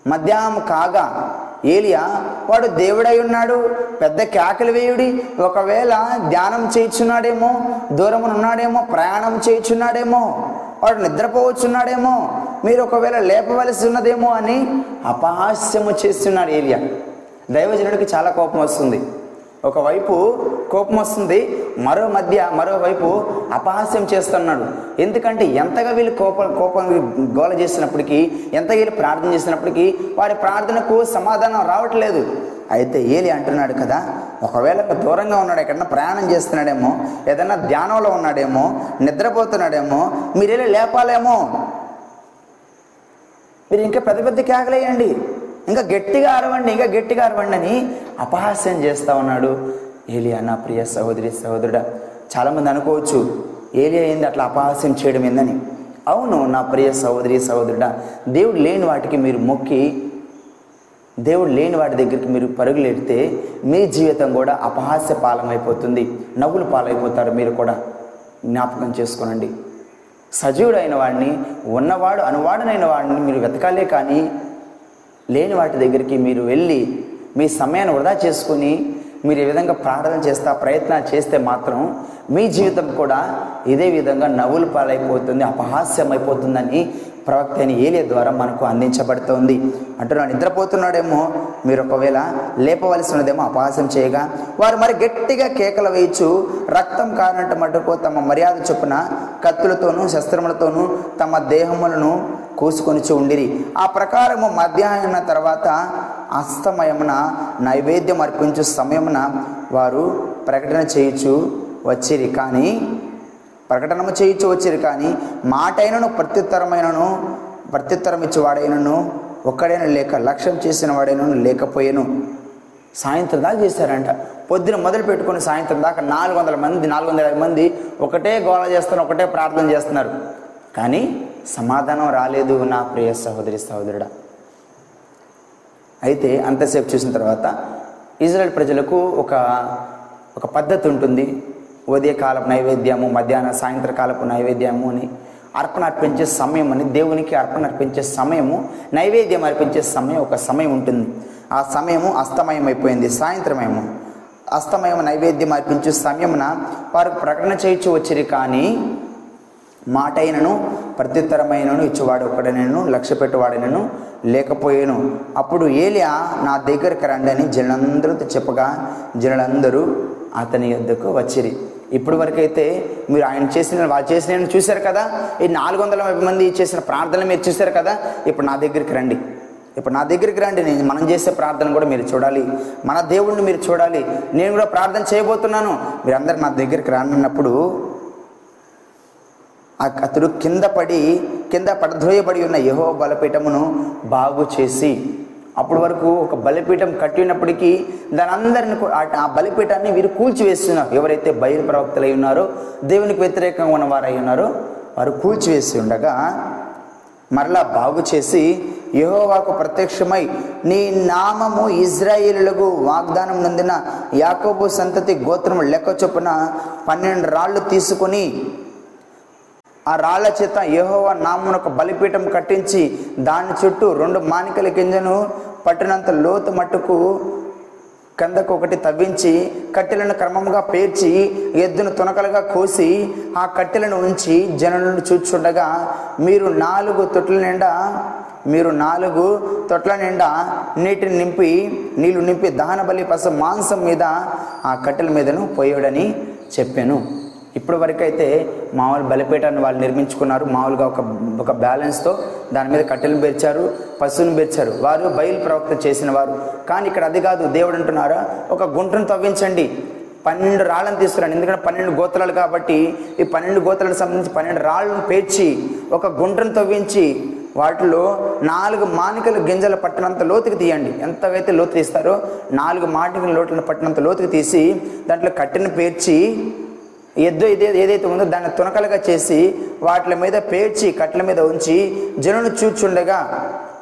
మధ్యాహ్నం కాగా ఏలియా వాడు దేవుడై ఉన్నాడు. పెద్ద కేకలు వేయుడి. ఒకవేళ ధ్యానం చేయించున్నాడేమో దూరం ఉన్నాడేమో ప్రయాణం చేయించున్నాడేమో వాడు నిద్రపోవచ్చున్నాడేమో మీరు ఒకవేళ లేపవలసి ఉన్నదేమో అని అపహాస్యము చేస్తున్నాడు ఏలియా. దైవజనుడికి చాలా కోపం వస్తుంది. ఒకవైపు కోపం వస్తుంది మరో మధ్య మరోవైపు అపహాస్యం చేస్తున్నాడు. ఎందుకంటే ఎంతగా వీళ్ళు కోపం కోపం గోల చేసినప్పటికీ ఎంతగా వీళ్ళు ప్రార్థన చేసినప్పటికీ వారి ప్రార్థనకు సమాధానం రావట్లేదు. అయితే ఏలి అంటున్నాడు కదా ఒకవేళ దూరంగా ఉన్నాడు ఎక్కడన్నా ప్రయాణం చేస్తున్నాడేమో ఏదైనా ధ్యానంలో ఉన్నాడేమో నిద్రపోతున్నాడేమో మీరు లేపాలేమో. మీరు ఇంకా పెద్ద పెద్ద కేకలేయండి. ఇంకా గట్టిగా అరవండి ఇంకా గట్టిగా అరవండి అని అపహాస్యం చేస్తా ఉన్నాడు. ఏలియా నా ప్రియ సహోదరి సహోదరుడా చాలామంది అనుకోవచ్చు ఏలియా ఏంది అట్లా అపహాస్యం చేయడం ఏందని? అవును నా ప్రియ సహోదరి సహోదరుడా దేవుడు లేని వాటికి మీరు మొక్కి దేవుడు లేని వాటి దగ్గరికి మీరు పరుగులెడితే మీ జీవితం కూడా అపహాస్య పాలమైపోతుంది. నవ్వులు పాలైపోతారు మీరు కూడా. జ్ఞాపకం చేసుకోనండి. సజీవుడైన వాడిని ఉన్నవాడు అనువాడనైన వాడిని మీరు వెతకాలే కానీ లేని వాటి దగ్గరికి మీరు వెళ్ళి మీ సమయాన్ని వృధా చేసుకుని మీరు ఈ విధంగా ప్రార్థన చేస్తా ప్రయత్నాలు చేస్తే మాత్రం మీ జీవితం కూడా ఇదే విధంగా నవ్వులు పాలైపోతుంది అపహాస్యం అయిపోతుందని ప్రవక్త అయిన ఏలియ ద్వారా మనకు అందించబడుతోంది. అంటున్నాడు నిద్రపోతున్నాడేమో మీరు ఒకవేళ లేపవలసి ఉన్నదేమో చేయగా వారు మరి గట్టిగా కేకలు వేయచ్చు. రక్తం కానట్టు మటుకు తమ మర్యాద చొప్పున కత్తులతోనూ శస్త్రములతోనూ తమ దేహములను కోసుకొనిచి ఉండిరి. ఆ ప్రకారము మధ్యాహ్నం తర్వాత అస్తమయమున నైవేద్యం అర్పించు సమయమున వారు ప్రకటన చేయుచు వచ్చిరి. కానీ ప్రకటన చేయించు వచ్చిరు కానీ మాటైనను ప్రత్యుత్తరమైనను ప్రత్యుత్తరం ఇచ్చేవాడైనను ఒక్కడైనా లేక లక్ష్యం చేసిన వాడైనను లేకపోయాను. సాయంత్రం దాకా చేశారంట పొద్దున మొదలు పెట్టుకుని సాయంత్రం దాకా నాలుగు వందల మంది నాలుగు వందల యాభై మంది ఒకటే గోళ చేస్తున్నారు ఒకటే ప్రార్థన చేస్తున్నారు. కానీ సమాధానం రాలేదు నా ప్రియ సహోదరి సహోదరుడా. అయితే అంతసేపు చూసిన తర్వాత ఇజ్రాయెల్ ప్రజలకు ఒక ఒక పద్ధతి ఉంటుంది. ఉదయకాలపు నైవేద్యము మధ్యాహ్న సాయంత్రకాలపు నైవేద్యము అని అర్పణ అర్పించే సమయం అని దేవునికి అర్పణ అర్పించే సమయము నైవేద్యం అర్పించే సమయం ఒక సమయం ఉంటుంది. ఆ సమయము అస్తమయం అయిపోయింది సాయంత్రమేమో అస్తమయం నైవేద్యం అర్పించే సమయమున వారు ప్రకటన చేయించి వచ్చిరి కానీ మాటైనను ప్రత్యుత్తరమైనను ఇచ్చేవాడు ఒకడనను లక్ష్య పెట్టువాడనను లేకపోయాను. అప్పుడు ఏలియా నా దగ్గరికి రండి అని జనులందరితో చెప్పగా జనులందరూ అతని యొద్దకు వచ్చిరి. ఇప్పుడు వరకైతే మీరు ఆయన చేసిన వాళ్ళు చేసిన చూశారు కదా? ఈ నాలుగు వందల మంది చేసిన ప్రార్థనలు మీరు చూశారు కదా? ఇప్పుడు నా దగ్గరికి రండి. ఇప్పుడు నా దగ్గరికి రండి. నేను మనం చేసే ప్రార్థన కూడా మీరు చూడాలి. మన దేవుడిని మీరు చూడాలి. నేను కూడా ప్రార్థన చేయబోతున్నాను. మీరు నా దగ్గరికి రానున్నప్పుడు ఆ అతడు కింద పడి కింద పడద్రోయబడి ఉన్న యహో బలపీఠమును బాగు చేసి అప్పటి వరకు ఒక బలిపీఠం కట్టినప్పటికీ దాని అందరిని ఆ- బలిపీఠాన్ని వీరు కూల్చివేస్తున్నారు ఎవరైతే బయలు ప్రవక్తలై ఉన్నారో దేవునికి వ్యతిరేకంగా ఉన్న అయి ఉన్నారో వారు కూల్చివేసి ఉండగా మరలా బాగు చేసి యహోవాకు ప్రత్యక్షమై నీ నామము ఇజ్రాయిలులకు వాగ్దానం నందిన యాకోబు సంతతి గోత్రము లెక్క చొప్పున పన్నెండు రాళ్ళు తీసుకొని ఆ రాళ్ళ చేత యహోవ నామున ఒక బలిపీఠం కట్టించి దాని చుట్టూ రెండు మానికల గింజను పట్టినంత లోతు మట్టుకు కిందకు ఒకటి తవ్వించి కట్టెలను క్రమంగా పేర్చి ఎద్దును తునకలుగా కోసి ఆ కట్టెలను ఉంచి జనులను చూచుండగా మీరు నాలుగు తొట్ల నిండా మీరు నాలుగు తొట్ల నిండా నీటిని నింపి నీళ్ళు నింపి దహన బలి పస మాంసం మీద ఆ కట్టెల మీదను పోయాడని చెప్పాను. ఇప్పటి వరకు అయితే మామూలు బలిపీఠాన్ని వాళ్ళు నిర్మించుకున్నారు. మామూలుగా ఒక ఒక బ్యాలెన్స్తో దాని మీద కట్టెలు పేర్చారు పశువుని పేర్చారు. వారు బయలు ప్రవక్త చేసిన వారు. కానీ ఇక్కడ అది కాదు దేవుడు అంటున్నారా ఒక గుంటను తవ్వించండి. పన్నెండు రాళ్ళని తీసుకురండి. ఎందుకంటే పన్నెండు గోత్రాలు కాబట్టి ఈ పన్నెండు గోత్రాలకు సంబంధించి పన్నెండు రాళ్ళను పేర్చి ఒక గుంటను తవ్వించి వాటిలో నాలుగు మానికలు గింజలు పట్టినంత లోతుకి తీయండి. ఎంతవైతే లోతు తీస్తారో నాలుగు మానికల లోట్లను పట్టినంత లోతుకి తీసి దాంట్లో కట్టెను పేర్చి ఎద్దు ఇదే ఏదైతే ఉందో దాన్ని తునకలుగా చేసి వాటి మీద పేర్చి కట్ల మీద ఉంచి జనులు చూచుండగా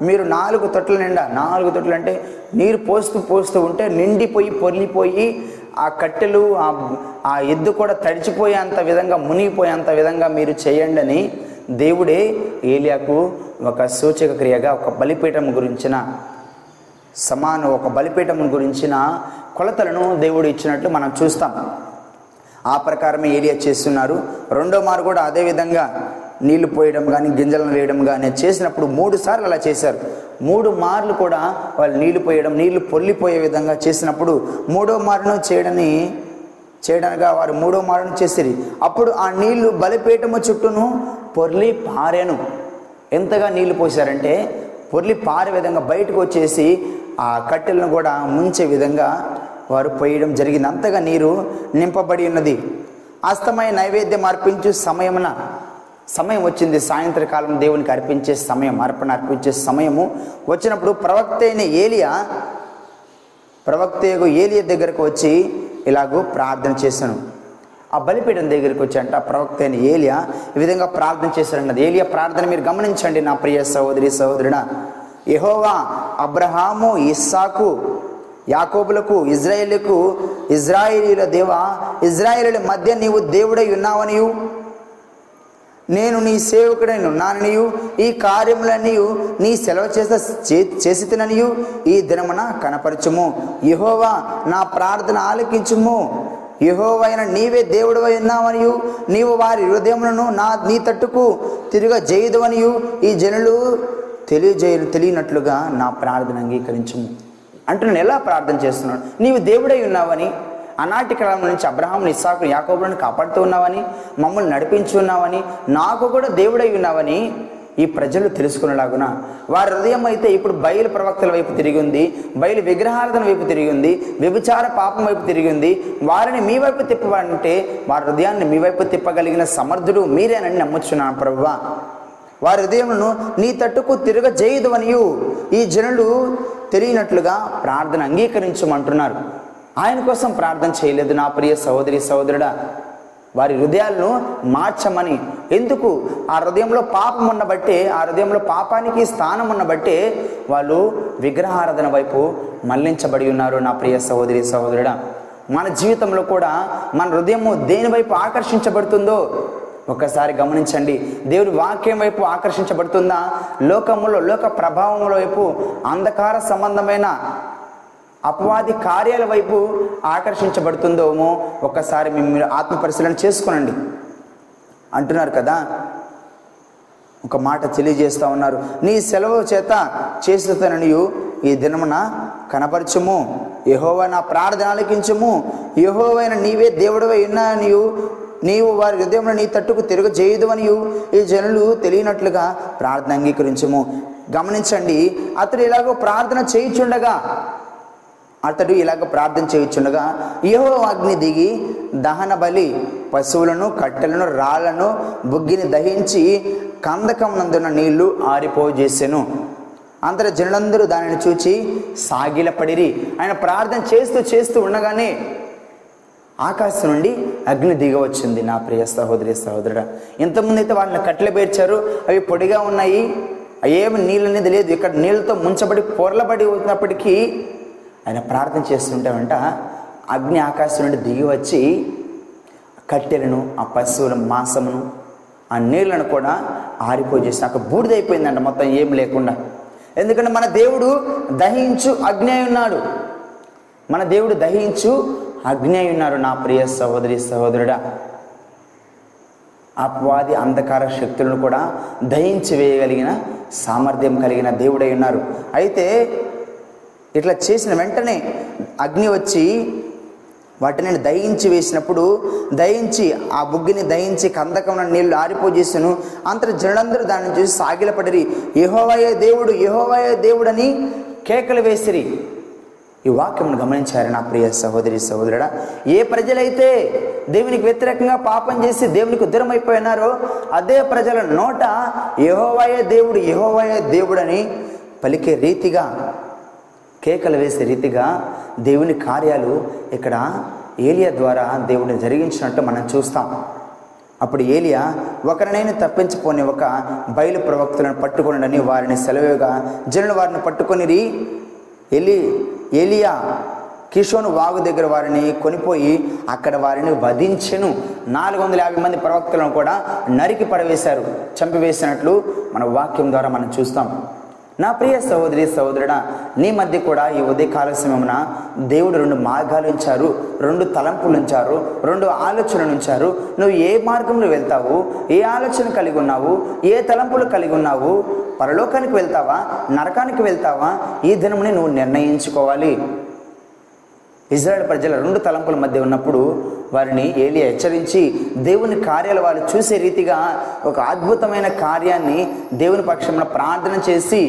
మీరు నాలుగు తొట్ల నిండా నాలుగు తొట్లు అంటే నీరు పోస్తూ పోస్తూ ఉంటే నిండిపోయి పొర్లిపోయి ఆ కట్టెలు ఆ ఆ ఎద్దు కూడా తడిచిపోయేంత విధంగా మునిగిపోయేంత విధంగా మీరు చేయండి అని దేవుడే ఏలియాకు ఒక సూచక క్రియగా ఒక బలిపీఠం గురించిన సమాన ఒక బలిపీఠం గురించిన కొలతలను దేవుడు ఇచ్చినట్లు మనం చూస్తాం. ఆ ప్రకారమే ఏలియా చేస్తున్నారు. రెండో మారు కూడా అదే విధంగా నీళ్ళు పోయడం కానీ గింజలను వేయడం కానీ చేసినప్పుడు మూడు సార్లు అలా చేశారు. మూడు మార్లు కూడా వాళ్ళు నీళ్ళు పోయడం నీళ్ళు పొల్లిపోయే విధంగా చేసినప్పుడు మూడో మారును చేయడని చేయడానికి వారు మూడో మారును చేసిరి. అప్పుడు ఆ నీళ్ళు బలిపీఠము చుట్టూను పొర్లి పారాను. ఎంతగా నీళ్ళు పోసారంటే పొర్లి పారే విధంగా బయటకు వచ్చేసి ఆ కట్టెలను కూడా ముంచే విధంగా వారు పోయడం జరిగింది అంతగా నీరు నింపబడి ఉన్నది. అస్తమయ నైవేద్యం అర్పించు సమయమున సమయం వచ్చింది. సాయంత్రకాలం దేవునికి అర్పించే సమయం అర్పణ అర్పించే సమయము వచ్చినప్పుడు ప్రవక్త అయిన ఏలియా ప్రవక్త ఏలియా దగ్గరకు వచ్చి ఇలాగూ ప్రార్థన చేశాను. ఆ బలిపీఠం దగ్గరికి వచ్చి అంట ప్రవక్త అయిన ఏలియా ఈ విధంగా ప్రార్థన చేశారన్నది. ఏలియా ప్రార్థన మీరు గమనించండి నా ప్రియ సహోదరి సహోదరుడా. యహోవా అబ్రహాము ఇస్సాకు యాకోబులకు ఇజ్రాయేలుకు ఇజ్రాయేలీల దేవా ఇజ్రాయేలీల మధ్య నీవు దేవుడై ఉన్నావనియు. నేను నీ సేవకుడైన ఉన్నాననియు. ఈ కార్యములన్నీ నీ సెలవు చేస చేసి తిననియు ఈ దినమున కనపరచుము. యహోవా నా ప్రార్థన ఆలకించుము. యహోవైన నీవే దేవుడు ఉన్నావనియు. నీవు వారి హృదయములను నా నీ తట్టుకు తిరుగ జయదువనియు. ఈ జనులు తెలియజేయ తెలియనట్లుగా నా ప్రార్థన అంగీకరించుము. అంటూ నేను ఎలా ప్రార్థన చేస్తున్నాను నీవు దేవుడై ఉన్నావని అనాటి కాలం నుంచి అబ్రహాం ఇస్సాకు యాకోబులను కాపాడుతూ ఉన్నావని మమ్మల్ని నడిపించి ఉన్నావని నాకు కూడా దేవుడై ఉన్నావని ఈ ప్రజలు తెలుసుకునేలాగున వారి హృదయం అయితే ఇప్పుడు బయలు ప్రవక్తల వైపు తిరిగి ఉంది బయలు విగ్రహార్థన వైపు తిరిగి ఉంది వ్యభిచార పాపం వైపు తిరిగి ఉంది. వారిని మీ వైపు తిప్పమంటే వారి హృదయాన్ని మీ వైపు తిప్పగలిగిన సమర్థుడు మీరేనని నమ్ముచున్నాను ప్రభువా. వారి హృదయములను నీ తట్టుకు తిరగజేయదు అనియు ఈ జనులు తెలియనట్లుగా ప్రార్థన అంగీకరించమంటున్నారు. ఆయన కోసం ప్రార్థన చేయలేదు నా ప్రియ సహోదరి సహోదరుడా. వారి హృదయాలను మార్చమని. ఎందుకు? ఆ హృదయంలో పాపం ఉన్నబట్టే ఆ హృదయంలో పాపానికి స్థానం ఉన్నబట్టే వాళ్ళు విగ్రహారాధన వైపు మళ్ళించబడి ఉన్నారు నా ప్రియ సహోదరి సహోదరుడా. మన జీవితంలో కూడా మన హృదయము దేని వైపు ఆకర్షించబడుతుందో ఒకసారి గమనించండి. దేవుడి వాక్యం వైపు ఆకర్షించబడుతుందా? లోకములో లోక ప్రభావముల వైపు అంధకార సంబంధమైన అపవాది కార్యాల వైపు ఆకర్షించబడుతుందోమో? ఒక్కసారి మిమ్మల్ని ఆత్మ పరిశీలన చేసుకోనండి. అంటున్నారు కదా? ఒక మాట తెలియజేస్తా ఉన్నారు. నీ సెలవు చేత చేస్తున్ననియు ఈ దినమున కనపరచుము. యహోవ నా ప్రార్థన ఆలకించము. యహోవైన నీవే దేవుడవై ఉన్నాయనియు నీవు నీవు వారి హృదయంలో నీ తట్టుకు తిరుగు చేయదువనియు ఈ జనులు తెలియనట్లుగా ప్రార్థన అంగీకరించము. గమనించండి అతడు ఇలాగో ప్రార్థన చేయుచుండగా అతడు ఇలాగ ప్రార్థన చేయుచుండగా ఏహో అగ్ని దిగి దహన బలి పశువులను కట్టెలను రాళ్ళను బుగ్గిని దహించి కందకం నందున నీళ్ళు ఆరిపోజేసెను. అందరు జనులందరూ దానిని చూచి సాగిలపడిరి. ఆయన ప్రార్థన చేస్తూ చేస్తూ ఉండగానే ఆకాశం నుండి అగ్ని దిగవచ్చింది నా ప్రియ సహోదరి సహోదరుడా ఇంతకుముందు అయితే వాళ్ళని కట్టెలు పేర్చారు. అవి పొడిగా ఉన్నాయి. ఏమి నీళ్ళు అనేది లేదు. ఇక్కడ నీళ్ళతో ముంచబడి పొరలబడి ఉన్నప్పటికీ ఆయన ప్రార్థన చేస్తుంటామంట అగ్ని ఆకాశం నుండి దిగి వచ్చి కట్టెలను ఆ పశువుల మాంసమును ఆ నీళ్ళను కూడా ఆరిపోజేసి అక్కడ బూడిదైపోయిందంట. మొత్తం ఏం లేకుండా. ఎందుకంటే మన దేవుడు దహించు అగ్ని అయి ఉన్నాడు. మన దేవుడు దహించు అగ్ని అయి ఉన్నారు నా ప్రియ సహోదరి సహోదరుడా. అపవాది అంధకార శక్తులను కూడా దహించి వేయగలిగిన సామర్థ్యం కలిగిన దేవుడై ఉన్నారు. అయితే ఇట్లా చేసిన వెంటనే అగ్ని వచ్చి వాటిని దయించి వేసినప్పుడు దయించి ఆ బుగ్గిని దయించి కందకమున నీళ్ళు ఆరిపోజేసాను. అంతటి జనులందరూ దాన్ని చూసి సాగిలపడిరి. యెహోవాయే దేవుడు యెహోవాయే దేవుడని కేకలు వేసిరి. ఈ వాక్యమును గమనించారు నా ప్రియ సహోదరి సహోదరుడా? ఏ ప్రజలైతే దేవునికి వ్యతిరేకంగా పాపం చేసి దేవునికి దూరమైపోయినారో అదే ప్రజల నోట యెహోవాయే దేవుడు యెహోవాయే దేవుడని పలికే రీతిగా కేకలు వేసే రీతిగా దేవుని కార్యాలు ఇక్కడ ఏలియా ద్వారా దేవుడిని జరిగించినట్టు మనం చూస్తాం. అప్పుడు ఏలియా ఒకరినైనా తప్పించుకొని ఒక బయలు ప్రవక్తులను పట్టుకొనని వారిని సెలవుగా జనులు వారిని పట్టుకొనిరి ఎలి ఏలియా కిషోను వాగు దగ్గర వారిని కొనిపోయి అక్కడ వారిని వధించెను. నాలుగు వందల యాభై మంది ప్రవక్తలను కూడా నరికి పడవేశారు. చంపివేసినట్లు మన వాక్యం ద్వారా మనం చూస్తాం. నా ప్రియ సహోదరి సహోదరుడా నీ మధ్య కూడా ఈ ఉదయకాల సమయమున దేవుడు రెండు మార్గాలు ఉంచారు రెండు తలంపులు ఉంచారు రెండు ఆలోచనలు ఉంచారు. నువ్వు ఏ మార్గంలో వెళ్తావు ఏ ఆలోచన కలిగి ఉన్నావు ఏ తలంపులు కలిగి ఉన్నావు పరలోకానికి వెళ్తావా నరకానికి వెళ్తావా ఈ దినముని నువ్వు నిర్ణయించుకోవాలి. ఇజ్రాయెల్ ప్రజల రెండు తలంపుల మధ్య ఉన్నప్పుడు వారిని ఏలియా హెచ్చరించి దేవుని కార్యాలు వారు చూసే రీతిగా ఒక అద్భుతమైన కార్యాన్ని దేవుని పక్షంలో ప్రార్థన చేసి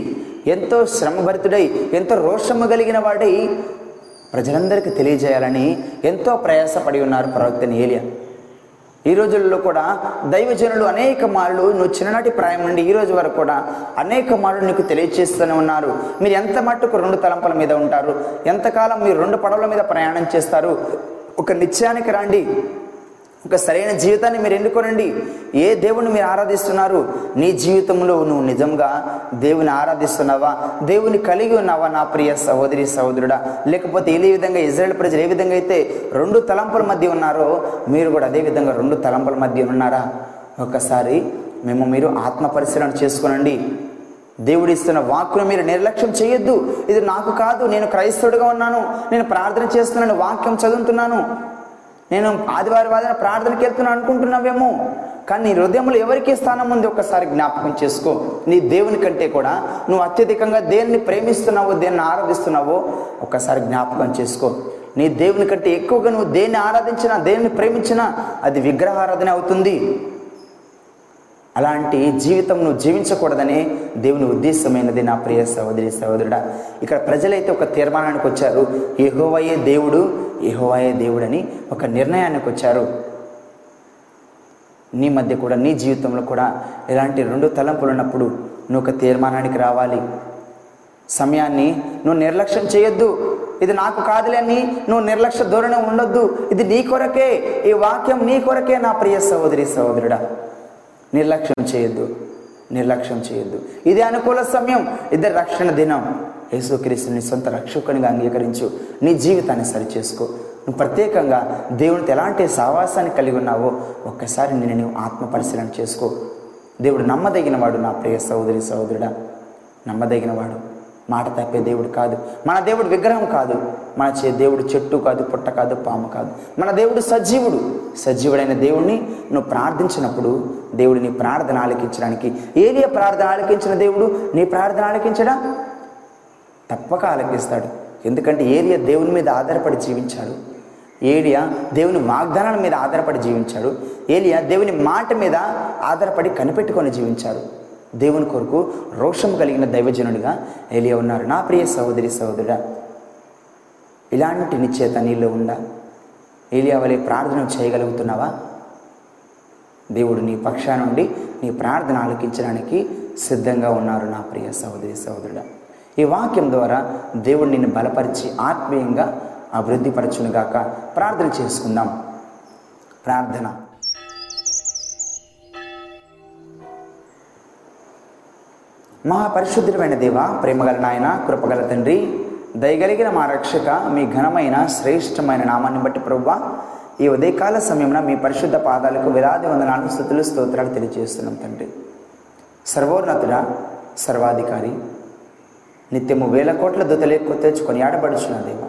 ఎంతో శ్రమభరితుడై ఎంతో రోషము కలిగిన వాడై ప్రజలందరికీ తెలియజేయాలని ఎంతో ప్రయాసపడి ఉన్నారు ప్రవక్తని ఏలియా. ఈ రోజుల్లో కూడా దైవజనులు అనేక మార్లు నువ్వు చిన్ననాటి ప్రాయం నుండి ఈ రోజు వరకు కూడా అనేక మార్లు నీకు తెలియజేస్తూనే ఉన్నారు. మీరు ఎంత మట్టుకు రెండు తలంపల మీద ఉంటారు? ఎంతకాలం మీరు రెండు పడవల మీద ప్రయాణం చేస్తారు? ఒక నిశ్చయానికి రాండి. ఒక సరైన జీవితాన్ని మీరు ఎన్నుకోనండి. ఏ దేవుని మీరు ఆరాధిస్తున్నారు? నీ జీవితంలో నువ్వు నిజంగా దేవుని ఆరాధిస్తున్నావా? దేవుని కలిగి ఉన్నావా నా ప్రియ సహోదరి సహోదరుడా? లేకపోతే ఏ విధంగా ఇజ్రాయెల్ ప్రజలు ఏ విధంగా అయితే రెండు తలంపుల మధ్య ఉన్నారో మీరు కూడా అదే విధంగా రెండు తలంపుల మధ్య ఉన్నారా? ఒకసారి మేము మీరు ఆత్మ పరిశీలన చేసుకోనండి. దేవుడు ఇస్తున్న వాక్కును మీరు నిర్లక్ష్యం చేయొద్దు. ఇది నాకు కాదు నేను క్రైస్తవుడిగా ఉన్నాను. నేను ప్రార్థన చేస్తున్నాను వాక్యం చదువుతున్నాను. నేను ఆదివారం వాదన ప్రార్థనకి వెళ్తున్నాను అనుకుంటున్నావేమో కానీ నీ హృదయంలో ఎవరికి స్థానం ఉంది ఒక్కసారి జ్ఞాపకం చేసుకో. నీ దేవుని కంటే కూడా నువ్వు అత్యధికంగా దేన్ని ప్రేమిస్తున్నావో దేన్ని ఆరాధిస్తున్నావో ఒక్కసారి జ్ఞాపకం చేసుకో. నీ దేవుని కంటే ఎక్కువగా నువ్వు దేన్ని ఆరాధించినా దేన్ని ప్రేమించినా అది విగ్రహారాధన అవుతుంది. అలాంటి జీవితం నువ్వు జీవించకూడదనే దేవుని ఉద్దేశమైనది నా ప్రియ సహోదరి సహోదరుడా. ఇక్కడ ప్రజలైతే ఒక తీర్మానానికి వచ్చారు. ఏహోవయే దేవుడు యెహోవాయే దేవుడని ఒక నిర్ణయానికి వచ్చారు. నీ మధ్య కూడా నీ జీవితంలో కూడా ఇలాంటి రెండు తలంపులు ఉన్నప్పుడు నువ్వు ఒక తీర్మానానికి రావాలి. సమయాన్ని నువ్వు నిర్లక్ష్యం చేయొద్దు. ఇది నాకు కాదులే అని నువ్వు నిర్లక్ష్య ధోరణి ఉండొద్దు. ఇది నీ కొరకే. ఈ వాక్యం నీ కొరకే నా ప్రియ సహోదరి సహోదరుడా. నిర్లక్ష్యం చేయొద్దు. నిర్లక్ష్యం చేయొద్దు. ఇది అనుకూల సమయం. ఇది రక్షణ దినం. యేసుక్రీస్తుని సొంత రక్షకునిగా అంగీకరించు. నీ జీవితాన్ని సరిచేసుకో. నువ్వు ప్రత్యేకంగా దేవునితో ఎలాంటి సావాసాన్ని కలిగి ఉన్నావో ఒక్కసారి నేను నువ్వు ఆత్మ పరిశీలన చేసుకో. దేవుడు నమ్మదగిన వాడు నా ప్రియ సహోదరి సహోదరుడా. నమ్మదగిన వాడు. మాట తప్పే దేవుడు కాదు. మన దేవుడు విగ్రహం కాదు. మన చే దేవుడు చెట్టు కాదు పుట్ట కాదు పాము కాదు. మన దేవుడు సజీవుడు. సజీవుడైన దేవుణ్ణి నువ్వు ప్రార్థించినప్పుడు దేవుడు నీ ప్రార్థన ఆలకించడానికి. ఏలియా ప్రార్థన ఆలకించిన దేవుడు నీ ప్రార్థన ఆలకించడా? తప్పక ఆలకిస్తాడు. ఎందుకంటే ఏలియ దేవుని మీద ఆధారపడి జీవించాడు. ఏలియా దేవుని వాగ్దానాల మీద ఆధారపడి జీవించాడు. ఏలియా దేవుని మాట మీద ఆధారపడి కనిపెట్టుకొని జీవించాడు. దేవుని కొరకు రోషం కలిగిన దైవజనుడిగా ఏలియా ఉన్నారు. నా ప్రియ సహోదరి సహోదరుడా ఇలాంటి నిశ్చేత నీళ్ళు ఉందా? ఏలియావలే ప్రార్థన చేయగలుగుతున్నావా? దేవుడు నీ పక్షా నుండి నీ ప్రార్థన ఆలకించడానికి సిద్ధంగా ఉన్నారు నా ప్రియ సహోదరి సహోదరుడా. ఈ వాక్యం ద్వారా దేవుడు నిన్ను బలపరిచి ఆత్మీయంగా అభివృద్ధిపరచునుగాక ప్రార్థన చేసుకుందాం. ప్రార్థన. మా పరిశుద్ధుడమైన దేవ ప్రేమగల నాయన కృపగల తండ్రి దయగలిగిన మా రక్షక మీ ఘనమైన శ్రేష్టమైన నామాన్ని బట్టి ప్రభువా ఈ ఉదయకాల సమయంలో మీ పరిశుద్ధ పాదాలకు వేలాది వందనాలు స్థుతులు స్తోత్రాలు తెలియజేస్తున్నాం తండ్రి. సర్వోన్నతుడ సర్వాధికారి నిత్యము వేల కోట్ల దుతలేక్కువ తెచ్చుకొని ఆడబడుచున్న దేవ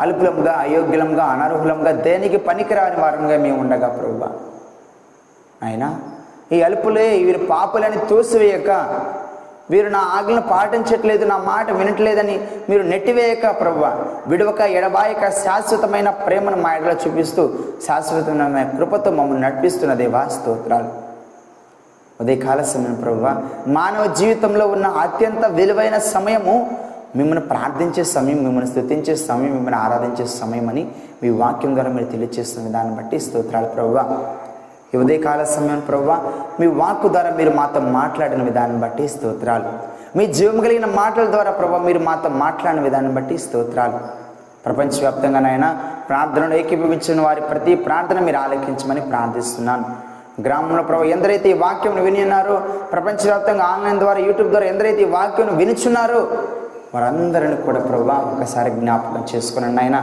అల్పులంగా అయోగ్యులంగా అనర్హులంగా దేనికి పనికిరాని వారంగా మేము ఉండగా ప్రభువా. అయినా ఈ అలుపులే వీరు పాపులని తోసివేయక వీరు నా ఆజ్ఞను పాటించట్లేదు నా మాట వినట్లేదని మీరు నెట్టివేయక ప్రభు విడవక ఎడబాయక శాశ్వతమైన ప్రేమను మా ఎడలో చూపిస్తూ శాశ్వతమైన కృపతో మమ్మల్ని నడిపిస్తున్న దేవా స్తోత్రాలు. ఉదయకాల సమయం ప్రభు మానవ జీవితంలో ఉన్న అత్యంత విలువైన సమయము మిమ్మల్ని ప్రార్థించే సమయం మిమ్మల్ని స్థుతించే సమయం మిమ్మల్ని ఆరాధించే సమయం అని మీ వాక్యం ద్వారా మీరు తెలియజేస్తున్న దాన్ని బట్టి స్తోత్రాలు ప్రభు ఈ ఉదయకాల సమయం ప్రవ్వా. మీ వాక్కు ద్వారా మీరు మాతో మాట్లాడిన విధానం బట్టి స్తోత్రాలు. మీ జీవం కలిగిన మాటల ద్వారా ప్రభా మీరు మాతో మాట్లాడిన విధానం బట్టి స్తోత్రాలు. ప్రపంచవ్యాప్తంగానైనా ప్రార్థనలు ఏకీభవించిన వారి ప్రతి ప్రార్థన మీరు ఆలకించమని ప్రార్థిస్తున్నాను. గ్రామంలో ప్రభు ఎందరైతే ఈ వాక్యం విని ఉన్నారో ప్రపంచవ్యాప్తంగా ఆన్లైన్ ద్వారా యూట్యూబ్ ద్వారా ఎందరైతే ఈ వాక్యం వినిచున్నారో వారందరిని కూడా ప్రభావ ఒకసారి జ్ఞాపకం చేసుకున్నాను ఆయన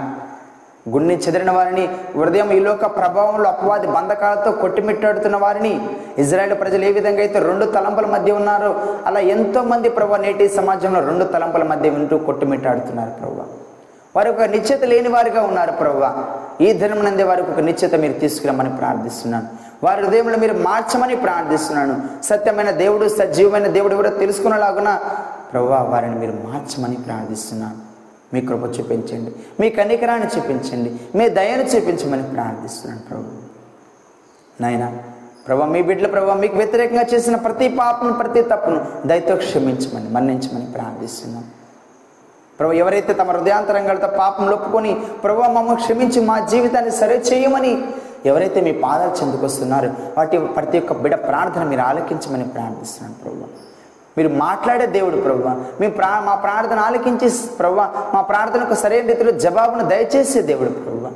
గుండె చెదిరిన వారిని హృదయం ఈ లోక ప్రభావంలో అపవాది బంధకాలతో కొట్టిమిట్టాడుతున్న వారిని. ఇజ్రాయెల్ ప్రజలు ఏ విధంగా అయితే రెండు తలంపుల మధ్య ఉన్నారో అలా ఎంతో మంది ప్రభు నేటి సమాజంలో రెండు తలంపుల మధ్య వింటూ కొట్టిమిట్టాడుతున్నారు ప్రభు. వారు ఒక నిశ్చిత లేని వారిగా ఉన్నారు ప్రభు. ఈ దినమునందే వారికి ఒక నిశ్చిత మీరు తీసుకురమ్మని ప్రార్థిస్తున్నాను. వారి హృదయంలో మీరు మార్చమని ప్రార్థిస్తున్నాను. సత్యమైన దేవుడు సజీవమైన దేవుడు ఎవరో తెలుసుకునేలాగున ప్రభు వారిని మీరు మార్చమని ప్రార్థిస్తున్నాను. మీ కృప చూపించండి. మీ కనికరాన్ని చూపించండి. మీ దయను చూపించమని ప్రార్థిస్తున్నాను ప్రభు. నాయన ప్రభా మీ బిడ్డల ప్రభా మీకు వ్యతిరేకంగా చేసిన ప్రతి పాపను ప్రతి తప్పును దయతో క్షమించమని మన్నించమని ప్రార్థిస్తున్నాం. ప్రభు ఎవరైతే తమ హృదయాంతరంగాలతో పాపం లొప్పుకొని ప్రభు మమ్మల్ని క్షమించి మా జీవితాన్ని సరి చేయమని ఎవరైతే మీ పాదాలు చెందుకొస్తున్నారో వాటి ప్రతి ఒక్క బిడ ప్రార్థన మీరు ఆలకించమని ప్రార్థిస్తున్నాను ప్రభు. మీరు మాట్లాడే దేవుడు ప్రభు మీ ప్రా మా ప్రార్థన ఆలకించి ప్రభు మా ప్రార్థనకు సరైన రీతిలో జవాబును దయచేసే దేవుడు ప్రభు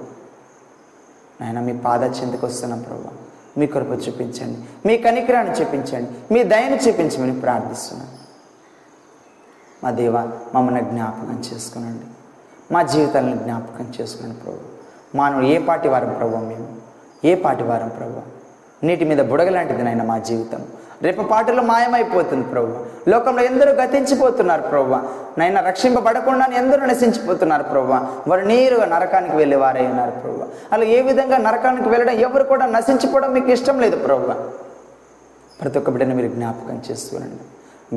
నాయన మీ పాద చెందుకు వస్తున్నాం ప్రభు మీ కృప చూపించండి. మీ కనికరాన్ని చూపించండి. మీ దయను చూపించమని ప్రార్థిస్తున్నాను మా దేవ మమ్మల్ని జ్ఞాపకం చేసుకునండి. మా జీవితాలను జ్ఞాపకం చేసుకునండి ప్రభు మానవుడు ఏ పాటి వారం ప్రభు మేము? ఏ పాటి వారం ప్రభు నీటి మీద బుడగలాంటిది నాయన మా జీవితం. రేపు పాటలు మాయమైపోతుంది ప్రభు. లోకంలో ఎందరూ గతించిపోతున్నారు ప్రభు. నైనా రక్షింపబడకుండా ఎందరూ నశించిపోతున్నారు ప్రభు. వారు నేరుగా నరకానికి వెళ్ళే వారే ఉన్నారు ప్రభు. అలా ఏ విధంగా నరకానికి వెళ్ళడం ఎవరు కూడా నశించిపోవడం మీకు ఇష్టం లేదు ప్రభు. ప్రతి ఒక్క బిడ్డను మీరు జ్ఞాపకం చేసుకోనండి.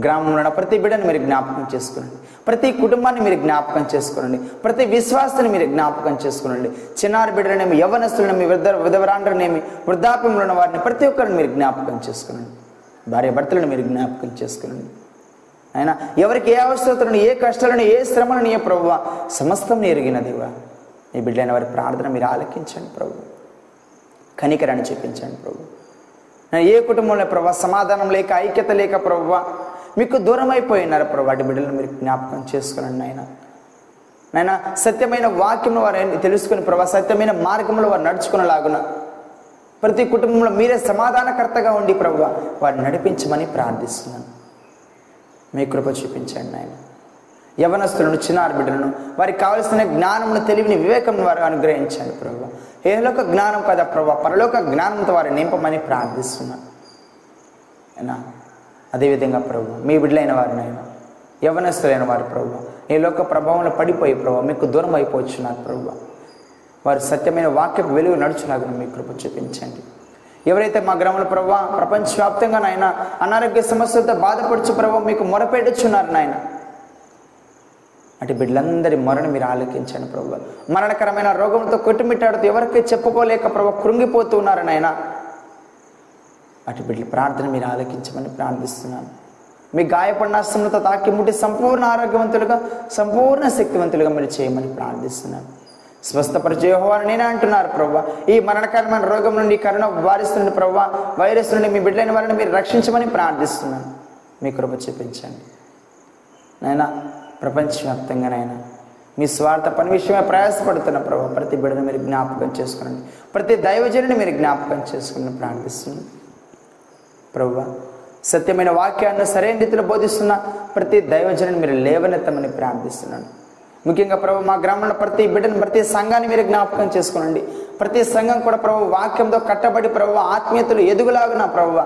గ్రామంలో ఉన్న ప్రతి బిడ్డను మీరు జ్ఞాపకం చేసుకోనండి. ప్రతి కుటుంబాన్ని మీరు జ్ఞాపకం చేసుకోనండి. ప్రతి విశ్వాసాన్ని మీరు జ్ఞాపకం చేసుకోనండి. చిన్నారి బిడ్డలనేమి యవనస్తులనేమి వృద్ధ విధవరాండ్రనేమి వృద్ధాప్యంలో ఉన్న వారిని ప్రతి ఒక్కరిని మీరు జ్ఞాపకం చేసుకోనండి. భార్యభర్తలను మీరు జ్ఞాపకం చేసుకునండి. ఆయన ఎవరికి ఏ అవసరతలను ఏ కష్టాలను ఏ శ్రమలను ఏ ప్రభు సమస్తం ఎరిగిన దేవా మీ బిడ్డైన వారి ప్రార్థన మీరు ఆలకించండి ప్రభు. కనికరాన్ని చూపించండి ప్రభు. ఏ కుటుంబంలో ప్రభా సమాధానం లేక ఐక్యత లేక ప్రభు మీకు దూరం అయిపోయినారు ప్రభు వాటి బిడ్డలను మీరు జ్ఞాపకం చేసుకునండి నాయన. నాయన సత్యమైన వాక్యం వారు తెలుసుకుని ప్రభా సత్యమైన మార్గంలో వారు నడుచుకునేలాగున ప్రతి కుటుంబంలో మీరే సమాధానకర్తగా ఉండి ప్రభు వారిని నడిపించమని ప్రార్థిస్తున్నాను. మీ కృప చూపించండి నాయన. యవనస్తులను చిన్నారి బిడ్డలను వారికి కావలసిన జ్ఞానమును తెలివిని వివేకం వారు అనుగ్రహించండి ప్రభు ఏలోక జ్ఞానం కదా ప్రభు పరలోక జ్ఞానంతో వారిని నింపమని ప్రార్థిస్తున్నాను. అయినా అదేవిధంగా ప్రభు మీ బిడ్డలైన వారినైనా యవనస్తులైన వారు ప్రభు ఈ లోక ప్రభావంలో పడిపోయి ప్రభు మీకు దూరం అయిపోవచ్చున్నారు ప్రభు వారు సత్యమైన వాక్యపు వెలుగు నడుచులాగా మీ కృప చూపించండి. ఎవరైతే మా గ్రామంలో ప్రభావ ప్రపంచవ్యాప్తంగా నాయన అనారోగ్య సమస్యలతో బాధపడుచు ప్రభావ మీకు మొరపెట్టుచున్నారు నాయన. అటు బిడ్డలందరి మొరను మీరు ఆలోకించండి ప్రభు. మరణకరమైన రోగంతో కొట్టుమిట్టాడుతూ ఎవరికి చెప్పుకోలేక ప్రభు కృంగిపోతూ ఉన్నారు నాయన. అటు బిడ్డల ప్రార్థన మీరు ఆలోకించమని ప్రార్థిస్తున్నాను. మీ గాయపడిన తాకి ముట్టి సంపూర్ణ ఆరోగ్యవంతులుగా సంపూర్ణ శక్తివంతులుగా మీరు చేయమని ప్రార్థిస్తున్నాను. స్వస్థపరిచే యెహోవాను నేనే అంటున్నారు ప్రభు ఈ మరణకరమైన రోగం నుండి కరుణ వారిస్తున్న ప్రభు వైరస్ నుండి మీ బిడ్డలైన వారిని మీరు రక్షించమని ప్రార్థిస్తున్నాను. మీ కృప చూపించండి. నైనా ప్రపంచవ్యాప్తంగానైనా మీ స్వార్థ పని విషయమే ప్రయాసపడుతున్న ప్రభు ప్రతి బిడ్డను మీరు జ్ఞాపకం చేసుకోండి ప్రతి దైవజనుని మీరు జ్ఞాపకం చేసుకుని ప్రార్థిస్తున్నాను. ప్రభు సత్యమైన వాక్యాన్ని సరైన రీతిలో బోధిస్తున్న ప్రతి దైవజనుని మీరు లేవనెత్తమని ప్రార్థిస్తున్నాను. ముఖ్యంగా ప్రభు మా గ్రామంలో ప్రతి బిడ్డను ప్రతి సంఘాన్ని మీరు జ్ఞాపకం చేసుకోనండి. ప్రతి సంఘం కూడా ప్రభు వాక్యంతో కట్టబడి ప్రభు ఆత్మీయతలు ఎదుగులాగున ప్రభు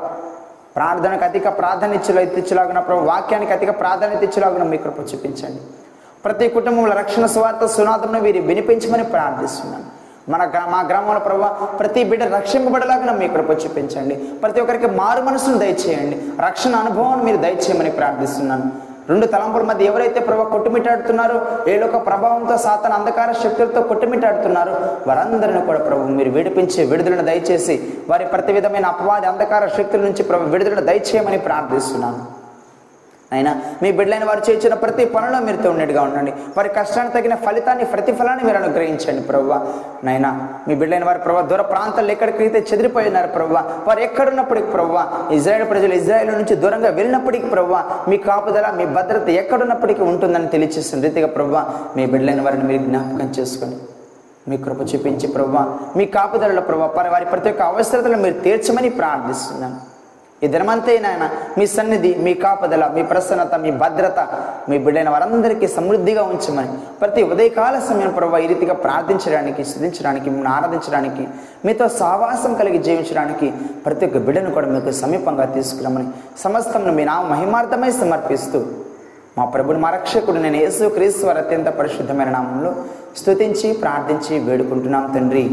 ప్రార్థనకు అధిక ప్రాధాన్యతలు ఇచ్చేలాగున ప్రభు వాక్యానికి అధిక ప్రాధాన్యత ఇచ్చేలాగున మీ కృప చూపించండి. ప్రతి కుటుంబంలో రక్షణ స్వార్థ సునాదంను వీరి వినిపించమని ప్రార్థిస్తున్నాను మన గ్రా- మా గ్రామంలో ప్రభావ ప్రతి బిడ్డ రక్షింపబడలాగా మీ కృప చూపించండి. ప్రతి ఒక్కరికి మారు మనసును దయచేయండి. రక్షణ అనుభవాన్ని మీరు దయచేయమని ప్రార్థిస్తున్నాను రెండు తలంపుల మధ్య ఎవరైతే ప్రభావ కొట్టుమిట్టాడుతున్నారో ఏలోక ప్రభావంతో సాతన అంధకార శక్తులతో కొట్టుమిట్టాడుతున్నారో వారందరిని కూడా ప్రభు మీరు విడిపించి విడుదలను దయచేసి వారి ప్రతి విధమైన అపవాది అంధకార శక్తుల నుంచి ప్రభు విడుదల దయచేయమని ప్రార్థిస్తున్నాను. అయినా మీ బిడ్డలైన వారు చేసిన ప్రతి పనిలో మీరు తోడుగా ఉండండి. వారి కష్టానికి తగిన ఫలితాన్ని ప్రతిఫలాన్ని మీరు అనుగ్రహించండి ప్రవ్వ నైనా మీ బిడ్డలైన వారి ప్రభావ దూర ప్రాంతాల్లో ఎక్కడికైతే చెదిరిపోయి ఉన్నారు ప్రవ్వ వారు ఎక్కడున్నప్పటికి ప్రవ్వ ఇజ్రాయెల్ ప్రజలు ఇజ్రాయెల్ నుంచి దూరంగా వెళ్ళినప్పటికీ ప్రవ్వ మీ కాపుదల మీ భద్రత ఎక్కడున్నప్పటికీ ఉంటుందని తెలియచేసిన రీతిగా ప్రవ్వ మీ బిడ్డలైన వారిని మీరు జ్ఞాపకం చేసుకోండి. మీ కృప చూపించి ప్రవ్వ మీ కాపుదలలో ప్రవ్వ వారి ప్రతి ఒక్క అవసరతలు మీరు తీర్చమని ప్రార్థిస్తున్నాను. ఈ దినమంతే నాయన మీ సన్నిధి మీ కాపదల మీ ప్రసన్నత మీ భద్రత మీ బిడ్డైన వారందరికీ సమృద్ధిగా ఉంచమని ప్రతి ఉదయకాల సమయం ప్రభావ ఈ రీతిగా ప్రార్థించడానికి స్థుతించడానికి మిమ్మల్ని ఆరాధించడానికి మీతో సావాసం కలిగి జీవించడానికి ప్రతి ఒక్క బిడ్డను కూడా మీకు సమీపంగా తీసుకురామని సమస్తంను మీ నా మహిమార్థమై సమర్పిస్తూ మా ప్రభుని మా రక్షకుడు నేను యేసు క్రీస్తు అత్యంత పరిశుద్ధమైన నామంలో స్తుతించి ప్రార్థించి వేడుకుంటున్నాం తండ్రి.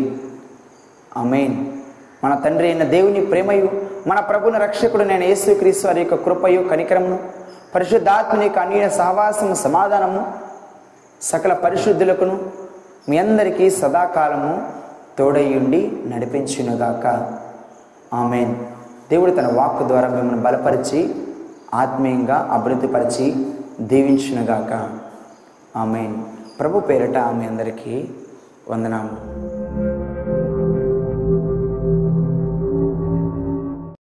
అమేన్ మన తండ్రి అయిన దేవుని ప్రేమయు మన ప్రభుని రక్షకుడు నేను యేసుక్రీస్తు వారి యొక్క కృపయు కనికరమును పరిశుద్ధాత్మని యొక్క అన్య సహవాసము సమాధానము సకల పరిశుద్ధులకును మీ అందరికీ సదాకాలము తోడయ్యుండి నడిపించునుగాక. ఆమెన్. దేవుడు తన వాక్కు ద్వారా మిమ్మల్ని బలపరిచి ఆత్మీయంగా అభివృద్ధిపరిచి దీవించునుగాక. ఆమెన్. ప్రభు పేరిట ఆమె అందరికీ వందనాము